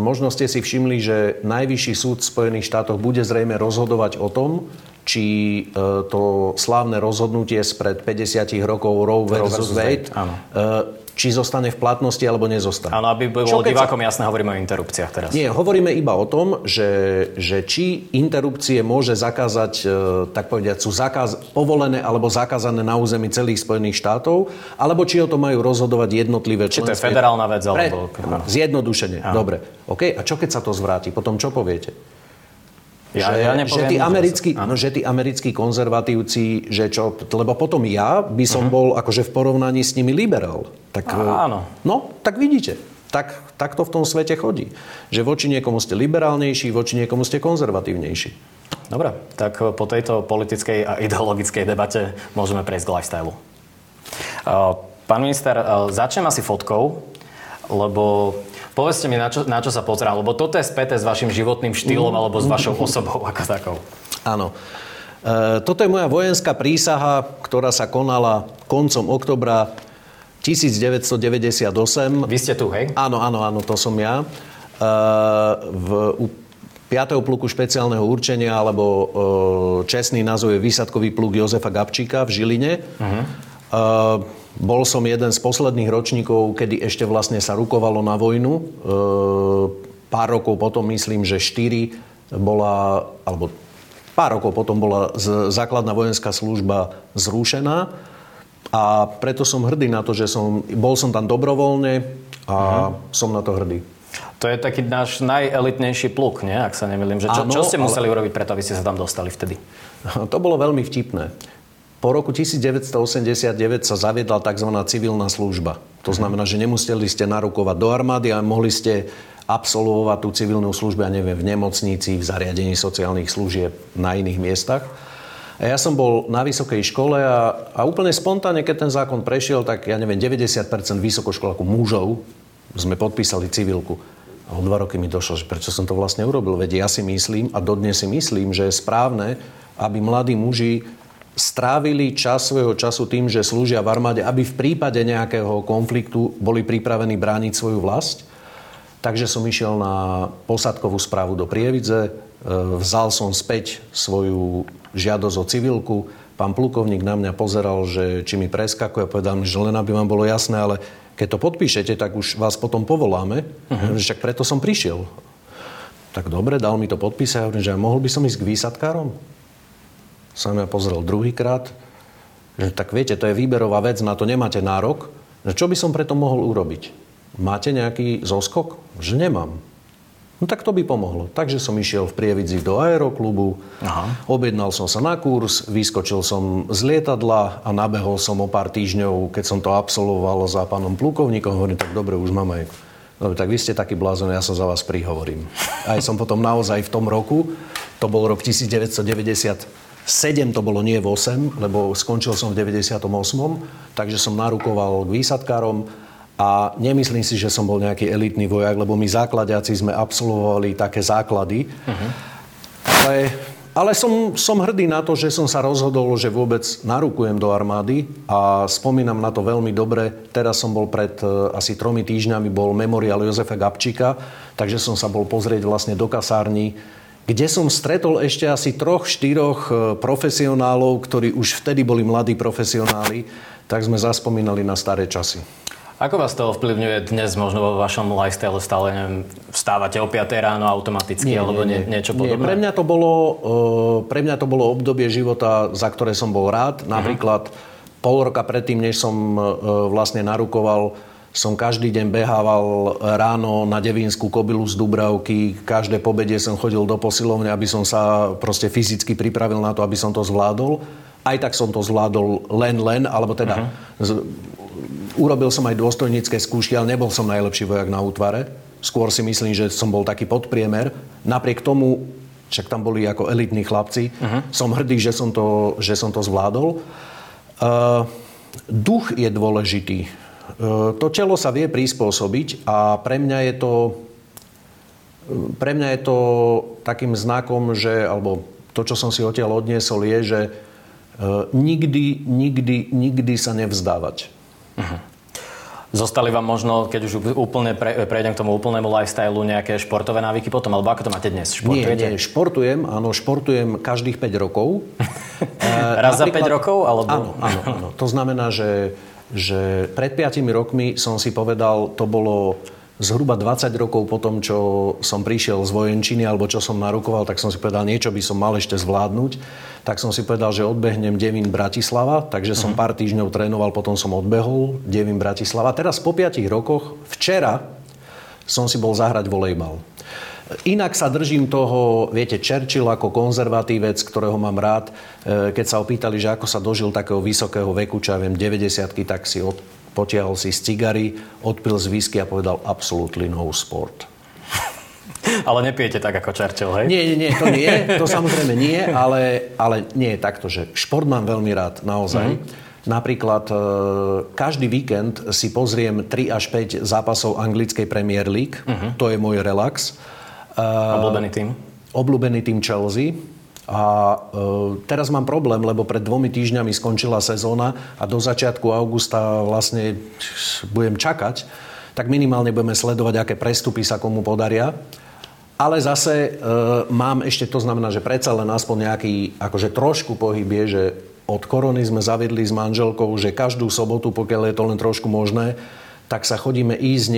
možno ste si všimli, že Najvyšší súd v Spojených štátoch bude zrejme rozhodovať o tom, či e, to slávne rozhodnutie spred 50 rokov Roe versus versus Wade, Wade, áno. e, či zostane v platnosti alebo nezostane. Áno, aby bolo keď sa- divákom jasné, hovoríme o interrupciách teraz. Nie, hovoríme iba o tom, že, že či interrupcie môže zakázať, e, tak povediať, sú zakaz, povolené alebo zakázané na území celých Spojených štátov, alebo či o to majú rozhodovať jednotlivé Či to je členské... federálna vec, alebo... Pre, zjednodušene, dobre. OK, a čo keď sa to zvráti? Potom čo poviete? Ja, že, ja že, tí americkí, Áno. no, že tí americkí konzervatívci, že čo, lebo potom ja by som bol akože v porovnaní s nimi liberál. Tak, Mhm. Áno. No, tak vidíte. tak, tak to v tom svete chodí. Že voči niekomu ste liberálnejší, voči niekomu ste konzervatívnejší. Dobre, tak po tejto politickej a ideologickej debate môžeme prejsť k lifestyle. Pán minister, začnem asi fotkou, lebo povedzte mi, na čo, na čo sa pozerám, lebo toto je späté s vašim životným štýlom mm. alebo s vašou osobou ako takou. Áno. E, toto je moja vojenská prísaha, ktorá sa konala koncom oktobra 1998. Vy ste tu, hej? Áno, áno, áno, to som ja. E, v, u 5. pluku špeciálneho určenia, alebo e, čestný názov je výsadkový pluk Jozefa Gabčíka v Žiline. Uh-huh. Bol som jeden z posledných ročníkov, kedy ešte vlastne sa rukovalo na vojnu. Pár rokov potom, myslím, že 4 bola, alebo pár rokov potom bola základná vojenská služba zrušená. A preto som hrdý na to, že som, bol som tam dobrovoľne a uh-huh. som na to hrdý. To je taký náš najelitnejší pluk, nie? ak sa nemýlim. Že čo, ano, čo ste museli ale... urobiť preto, aby ste sa tam dostali vtedy? To bolo veľmi vtipné. Po roku 1989 sa zaviedla tzv. civilná služba. To mhm. znamená, že nemuseli ste narukovať do armády a mohli ste absolvovať tú civilnú službu, ja neviem, v nemocnici, v zariadení sociálnych služieb, na iných miestach. A ja som bol na vysokej škole a, a úplne spontánne, keď ten zákon prešiel, tak ja neviem, 90% vysokoškolákov mužov sme podpísali civilku. A o dva roky mi došlo, že prečo som to vlastne urobil. Veď ja si myslím, a dodnes si myslím, že je správne, aby mladí muži strávili čas svojho času tým, že slúžia v armáde, aby v prípade nejakého konfliktu boli pripravení brániť svoju vlast. Takže som išiel na posadkovú správu do Prievidze, e, vzal som späť svoju žiadosť o civilku. Pán plukovník na mňa pozeral, že či mi preskakuje. Povedal mi, že len aby vám bolo jasné, ale keď to podpíšete, tak už vás potom povoláme. Uh-huh. Však preto som prišiel. Tak dobre, dal mi to podpísať. Ja hovorím, že mohol by som ísť k výsadkárom? Som ja pozrel druhýkrát. Že tak viete, to je výberová vec, na to nemáte nárok. Že čo by som preto mohol urobiť? Máte nejaký zoskok? Že nemám. No tak to by pomohlo. Takže som išiel v Prievidzi do aeroklubu, Aha. objednal som sa na kurz, vyskočil som z lietadla a nabehol som o pár týždňov, keď som to absolvoval za pánom plukovníkom. Hovorím, tak dobre, už mám aj... Dobre, tak vy ste taký blázon, ja sa za vás prihovorím. Aj som potom naozaj v tom roku, to bol rok 1997, to bolo nie v 8, lebo skončil som v 98. Takže som narukoval k výsadkárom a nemyslím si, že som bol nejaký elitný vojak, lebo my základiaci sme absolvovali také základy. Uh-huh. Ale, ale som, som hrdý na to, že som sa rozhodol, že vôbec narukujem do armády a spomínam na to veľmi dobre. Teraz som bol pred uh, asi tromi týždňami, bol memoriál Jozefa Gabčíka, takže som sa bol pozrieť vlastne do kasárny, kde som stretol ešte asi troch, štyroch e, profesionálov, ktorí už vtedy boli mladí profesionáli, tak sme zaspomínali na staré časy. Ako vás to ovplyvňuje dnes možno vo vašom lifestyle? Stále neviem, vstávate o 5 ráno automaticky nie, alebo nie, nie. niečo podobné? Nie. Pre, mňa to bolo, uh, pre mňa to bolo obdobie života, za ktoré som bol rád. Mhm. Napríklad uh-huh. pol roka predtým, než som uh, vlastne narukoval, som každý deň behával ráno na Devínsku kobylu z Dubravky. Každé pobedie som chodil do posilovne, aby som sa proste fyzicky pripravil na to, aby som to zvládol. Aj tak som to zvládol len, len, alebo teda uh-huh. Urobil som aj dôstojnícke skúšky, ale nebol som najlepší vojak na útvare. Skôr si myslím, že som bol taký podpriemer. Napriek tomu, však tam boli ako elitní chlapci, uh-huh. som hrdý, že som to, že som to zvládol. Uh, duch je dôležitý. Uh, to telo sa vie prispôsobiť a pre mňa je to pre mňa je to takým znakom, že, alebo to, čo som si odtiaľ odniesol, je, že uh, nikdy, nikdy, nikdy sa nevzdávať. Uh-huh. Zostali vám možno, keď už úplne pre, prejdem k tomu úplnému lifestyleu, nejaké športové návyky potom? Alebo ako to máte dnes? Športujete? Nie, nie, športujem, áno, športujem každých 5 rokov. Raz za 5 rokov? Alebo... Áno, áno, áno. To znamená, že, že pred 5 rokmi som si povedal, to bolo zhruba 20 rokov po tom, čo som prišiel z vojenčiny alebo čo som narukoval, tak som si povedal, niečo by som mal ešte zvládnuť. Tak som si povedal, že odbehnem Devin Bratislava, takže som uh-huh. pár týždňov trénoval, potom som odbehol Devin Bratislava. Teraz po 5 rokoch, včera som si bol zahrať volejbal. Inak sa držím toho, viete, Churchill ako konzervatívec, ktorého mám rád, e, keď sa opýtali, že ako sa dožil takého vysokého veku, čo ja viem, 90 tak si od, potiahol si z cigary, odpil z whisky a povedal absolutely no sport. Ale nepijete tak ako Churchill, hej? Nie, nie, nie, to nie, to samozrejme nie, ale, ale nie je takto, že šport mám veľmi rád, naozaj. Mm-hmm. Napríklad e, každý víkend si pozriem 3 až 5 zápasov anglickej Premier League. Uh-huh. To je môj relax. Obľúbený tým? Obľúbený tým Chelsea. A e, teraz mám problém, lebo pred dvomi týždňami skončila sezóna a do začiatku augusta vlastne budem čakať, tak minimálne budeme sledovať, aké prestupy sa komu podaria. Ale zase e, mám ešte, to znamená, že predsa len aspoň nejaký, akože trošku pohyb je, že od korony sme zavedli s manželkou, že každú sobotu, pokiaľ je to len trošku možné, tak sa chodíme ísť,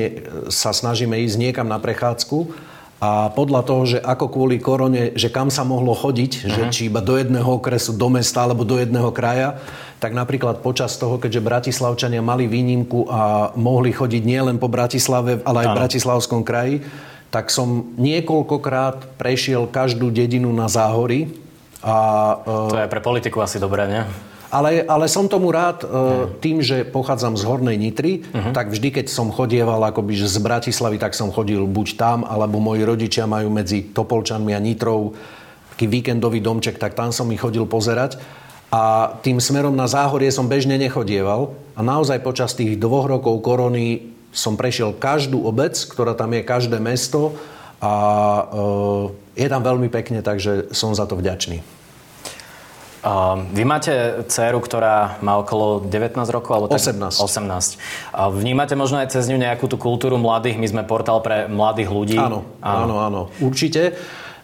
sa snažíme ísť niekam na prechádzku a podľa toho, že ako kvôli korone, že kam sa mohlo chodiť, uh-huh. že mhm. či iba do jedného okresu, do mesta alebo do jedného kraja, tak napríklad počas toho, keďže Bratislavčania mali výnimku a mohli chodiť nielen po Bratislave, ale aj v Bratislavskom kraji, tak som niekoľkokrát prešiel každú dedinu na záhory a, uh, to je pre politiku asi dobré, nie? Ale, ale som tomu rád uh, tým, že pochádzam z Hornej Nitry, uh-huh. tak vždy, keď som chodieval akoby z Bratislavy, tak som chodil buď tam, alebo moji rodičia majú medzi Topolčanmi a Nitrou taký víkendový domček, tak tam som ich chodil pozerať. A tým smerom na záhorie som bežne nechodieval. A naozaj počas tých dvoch rokov korony som prešiel každú obec, ktorá tam je, každé mesto a uh, je tam veľmi pekne, takže som za to vďačný. Vy máte dceru, ktorá má okolo 19 rokov? Alebo tak, 18. 18. Vnímate možno aj cez ňu nejakú tú kultúru mladých? My sme portál pre mladých ľudí. Áno, áno, áno. Určite.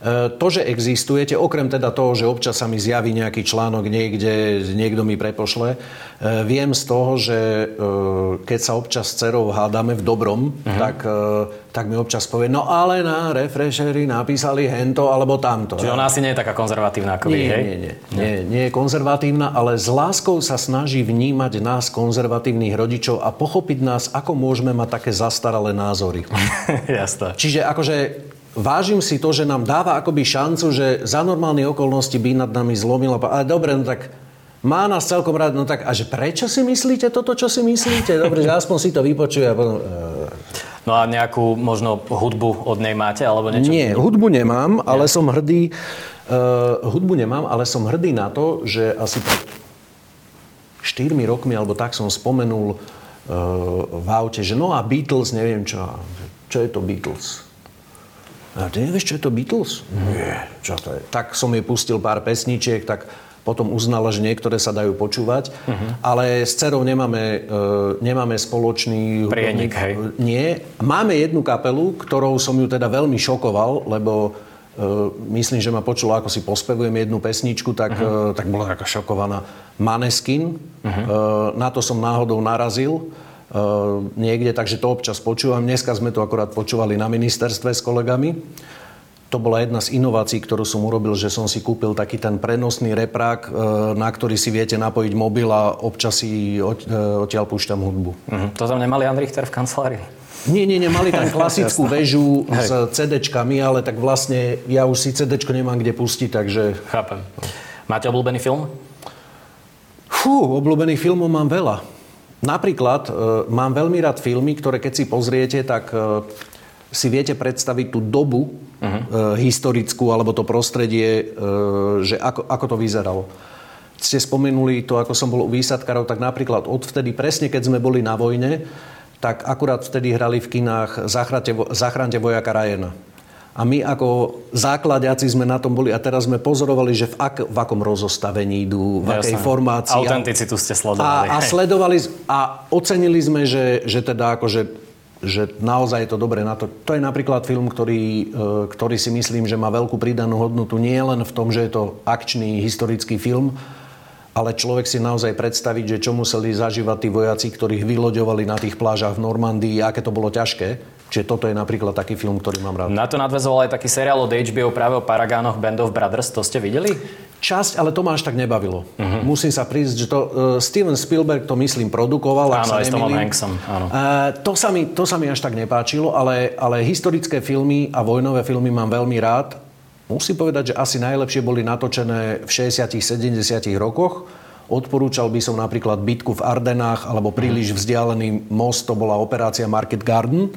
E, to, že existujete, okrem teda toho, že občas sa mi zjaví nejaký článok niekde, niekto mi prepošle, e, viem z toho, že e, keď sa občas s cerou hádame v dobrom, uh-huh. tak, tak mi občas povie, no ale na refreshery napísali hento alebo tamto. Čiže ona asi nie je taká konzervatívna ako vy, hej? Nie, nie, nie, nie je konzervatívna, ale s láskou sa snaží vnímať nás, konzervatívnych rodičov a pochopiť nás, ako môžeme mať také zastaralé názory. Jasné. Čiže akože vážim si to, že nám dáva akoby šancu, že za normálne okolnosti by nad nami zlomila. Ale dobre, no tak má nás celkom rád, no tak a že prečo si myslíte toto, čo si myslíte? Dobre, že aspoň si to vypočuje a potom... Uh... No a nejakú možno hudbu od nej máte, alebo niečo? Nie, hudbu nemám, ale Nie. som hrdý... Uh, hudbu nemám, ale som hrdý na to, že asi pred 4 rokmi, alebo tak som spomenul uh, v aute, že no a Beatles, neviem čo. Čo je to Beatles? A ty nevieš, čo je to Beatles? Nie, čo to je? Tak som jej pustil pár pesničiek, tak potom uznala, že niektoré sa dajú počúvať, uh-huh. ale s cerou nemáme, uh, nemáme spoločný... Prienik, hej. Nie. Máme jednu kapelu, ktorou som ju teda veľmi šokoval, lebo uh, myslím, že ma počula, ako si pospevujem jednu pesničku, tak, uh-huh. uh, tak bola taká šokovaná. Maneskin, uh-huh. uh, na to som náhodou narazil niekde, takže to občas počúvam. Dneska sme to akorát počúvali na ministerstve s kolegami. To bola jedna z inovácií, ktorú som urobil, že som si kúpil taký ten prenosný reprák, ehm, na ktorý si viete napojiť mobil a občas si ehm, odtiaľ púšťam hudbu. Uh-huh. To tam nemali Andrichter v kancelárii? Nie, nie, nemali tam klasickú väžu s CD-čkami, ale tak vlastne ja už si CD nemám kde pustiť, takže... Chápem. Máte obľúbený film? Fú, obľúbených filmov mám veľa. Napríklad e, mám veľmi rád filmy, ktoré keď si pozriete, tak e, si viete predstaviť tú dobu uh-huh. historickú alebo to prostredie, že ako, ako to vyzeralo. Ste spomenuli to, ako som bol u výsadkarov, tak napríklad odvtedy, presne keď sme boli na vojne, tak akurát vtedy hrali v kinách Zachránte vojaka Rajena. A my ako základiaci sme na tom boli a teraz sme pozorovali, že v, ak, v akom rozostavení idú, v Jasne. akej formácii. Autenticitu ste sledovali. A, a sledovali a ocenili sme, že, že teda akože že naozaj je to dobré na to. To je napríklad film, ktorý, e, ktorý si myslím, že má veľkú pridanú hodnotu nie len v tom, že je to akčný historický film, ale človek si naozaj predstaviť, že čo museli zažívať tí vojaci, ktorých vyloďovali na tých plážach v Normandii, aké to bolo ťažké. Čiže toto je napríklad taký film, ktorý mám rád. Na to nadvezoval aj taký seriál od HBO práve o Paragánoch Band of Brothers. To ste videli? Časť, ale to ma až tak nebavilo. Uh-huh. Musím sa prísť, že to uh, Steven Spielberg to myslím produkoval. Áno, aj s Tomom Hanksom. Áno. Uh, to, sa mi, to sa mi až tak nepáčilo, ale, ale historické filmy a vojnové filmy mám veľmi rád. Musím povedať, že asi najlepšie boli natočené v 60 70 rokoch Odporúčal by som napríklad bitku v Ardenách alebo príliš vzdialený most, to bola operácia Market Garden.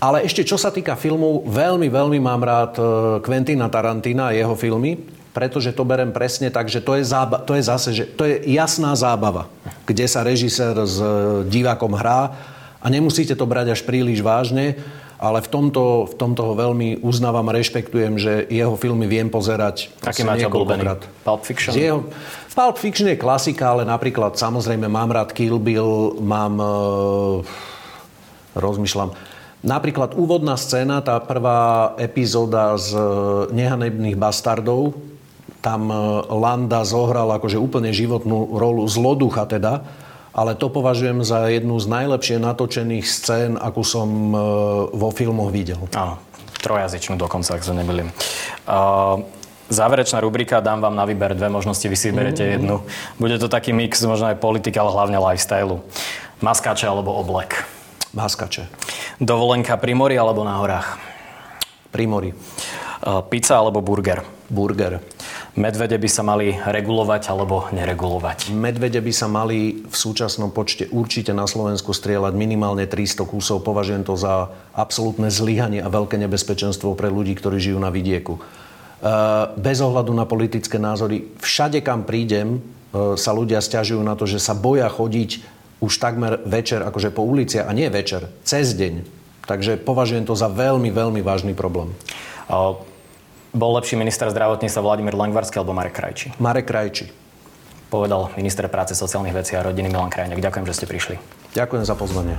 Ale ešte čo sa týka filmov, veľmi, veľmi mám rád e, Quentina Tarantina a jeho filmy, pretože to berem presne tak, že to je, zába- to je zase, že to je jasná zábava, kde sa režisér s e, divákom hrá a nemusíte to brať až príliš vážne, ale v tomto, v tomto ho veľmi uznávam a rešpektujem, že jeho filmy viem pozerať Aký máte obľúbený? Pulp Fiction? Jeho, Pulp Fiction je klasika, ale napríklad samozrejme mám rád Kill Bill, mám... Uh, rozmýšľam Napríklad úvodná scéna, tá prvá epizóda z e, Nehanebných bastardov, tam e, Landa zohral akože úplne životnú rolu zloducha teda, ale to považujem za jednu z najlepšie natočených scén, akú som e, vo filmoch videl. Áno, trojazyčnú dokonca, ak sa nebylím. Uh, záverečná rubrika, dám vám na výber dve možnosti, vy si vyberete mm-hmm. jednu. Bude to taký mix, možno aj politika, ale hlavne lifestyle. Maskáče alebo oblek? Maskače. Dovolenka pri mori alebo na horách? Pri mori. Pizza alebo burger? Burger. Medvede by sa mali regulovať alebo neregulovať? Medvede by sa mali v súčasnom počte určite na Slovensku strieľať minimálne 300 kusov. Považujem to za absolútne zlyhanie a veľké nebezpečenstvo pre ľudí, ktorí žijú na vidieku. Bez ohľadu na politické názory, všade kam prídem, sa ľudia stiažujú na to, že sa boja chodiť už takmer večer, akože po ulici, a nie večer, cez deň. Takže považujem to za veľmi, veľmi vážny problém. O, bol lepší minister zdravotníctva Vladimír Langvarský alebo Marek Krajčí? Marek Krajčí. Povedal minister práce, sociálnych vecí a rodiny Milan Krajňák. Ďakujem, že ste prišli. Ďakujem za pozvanie.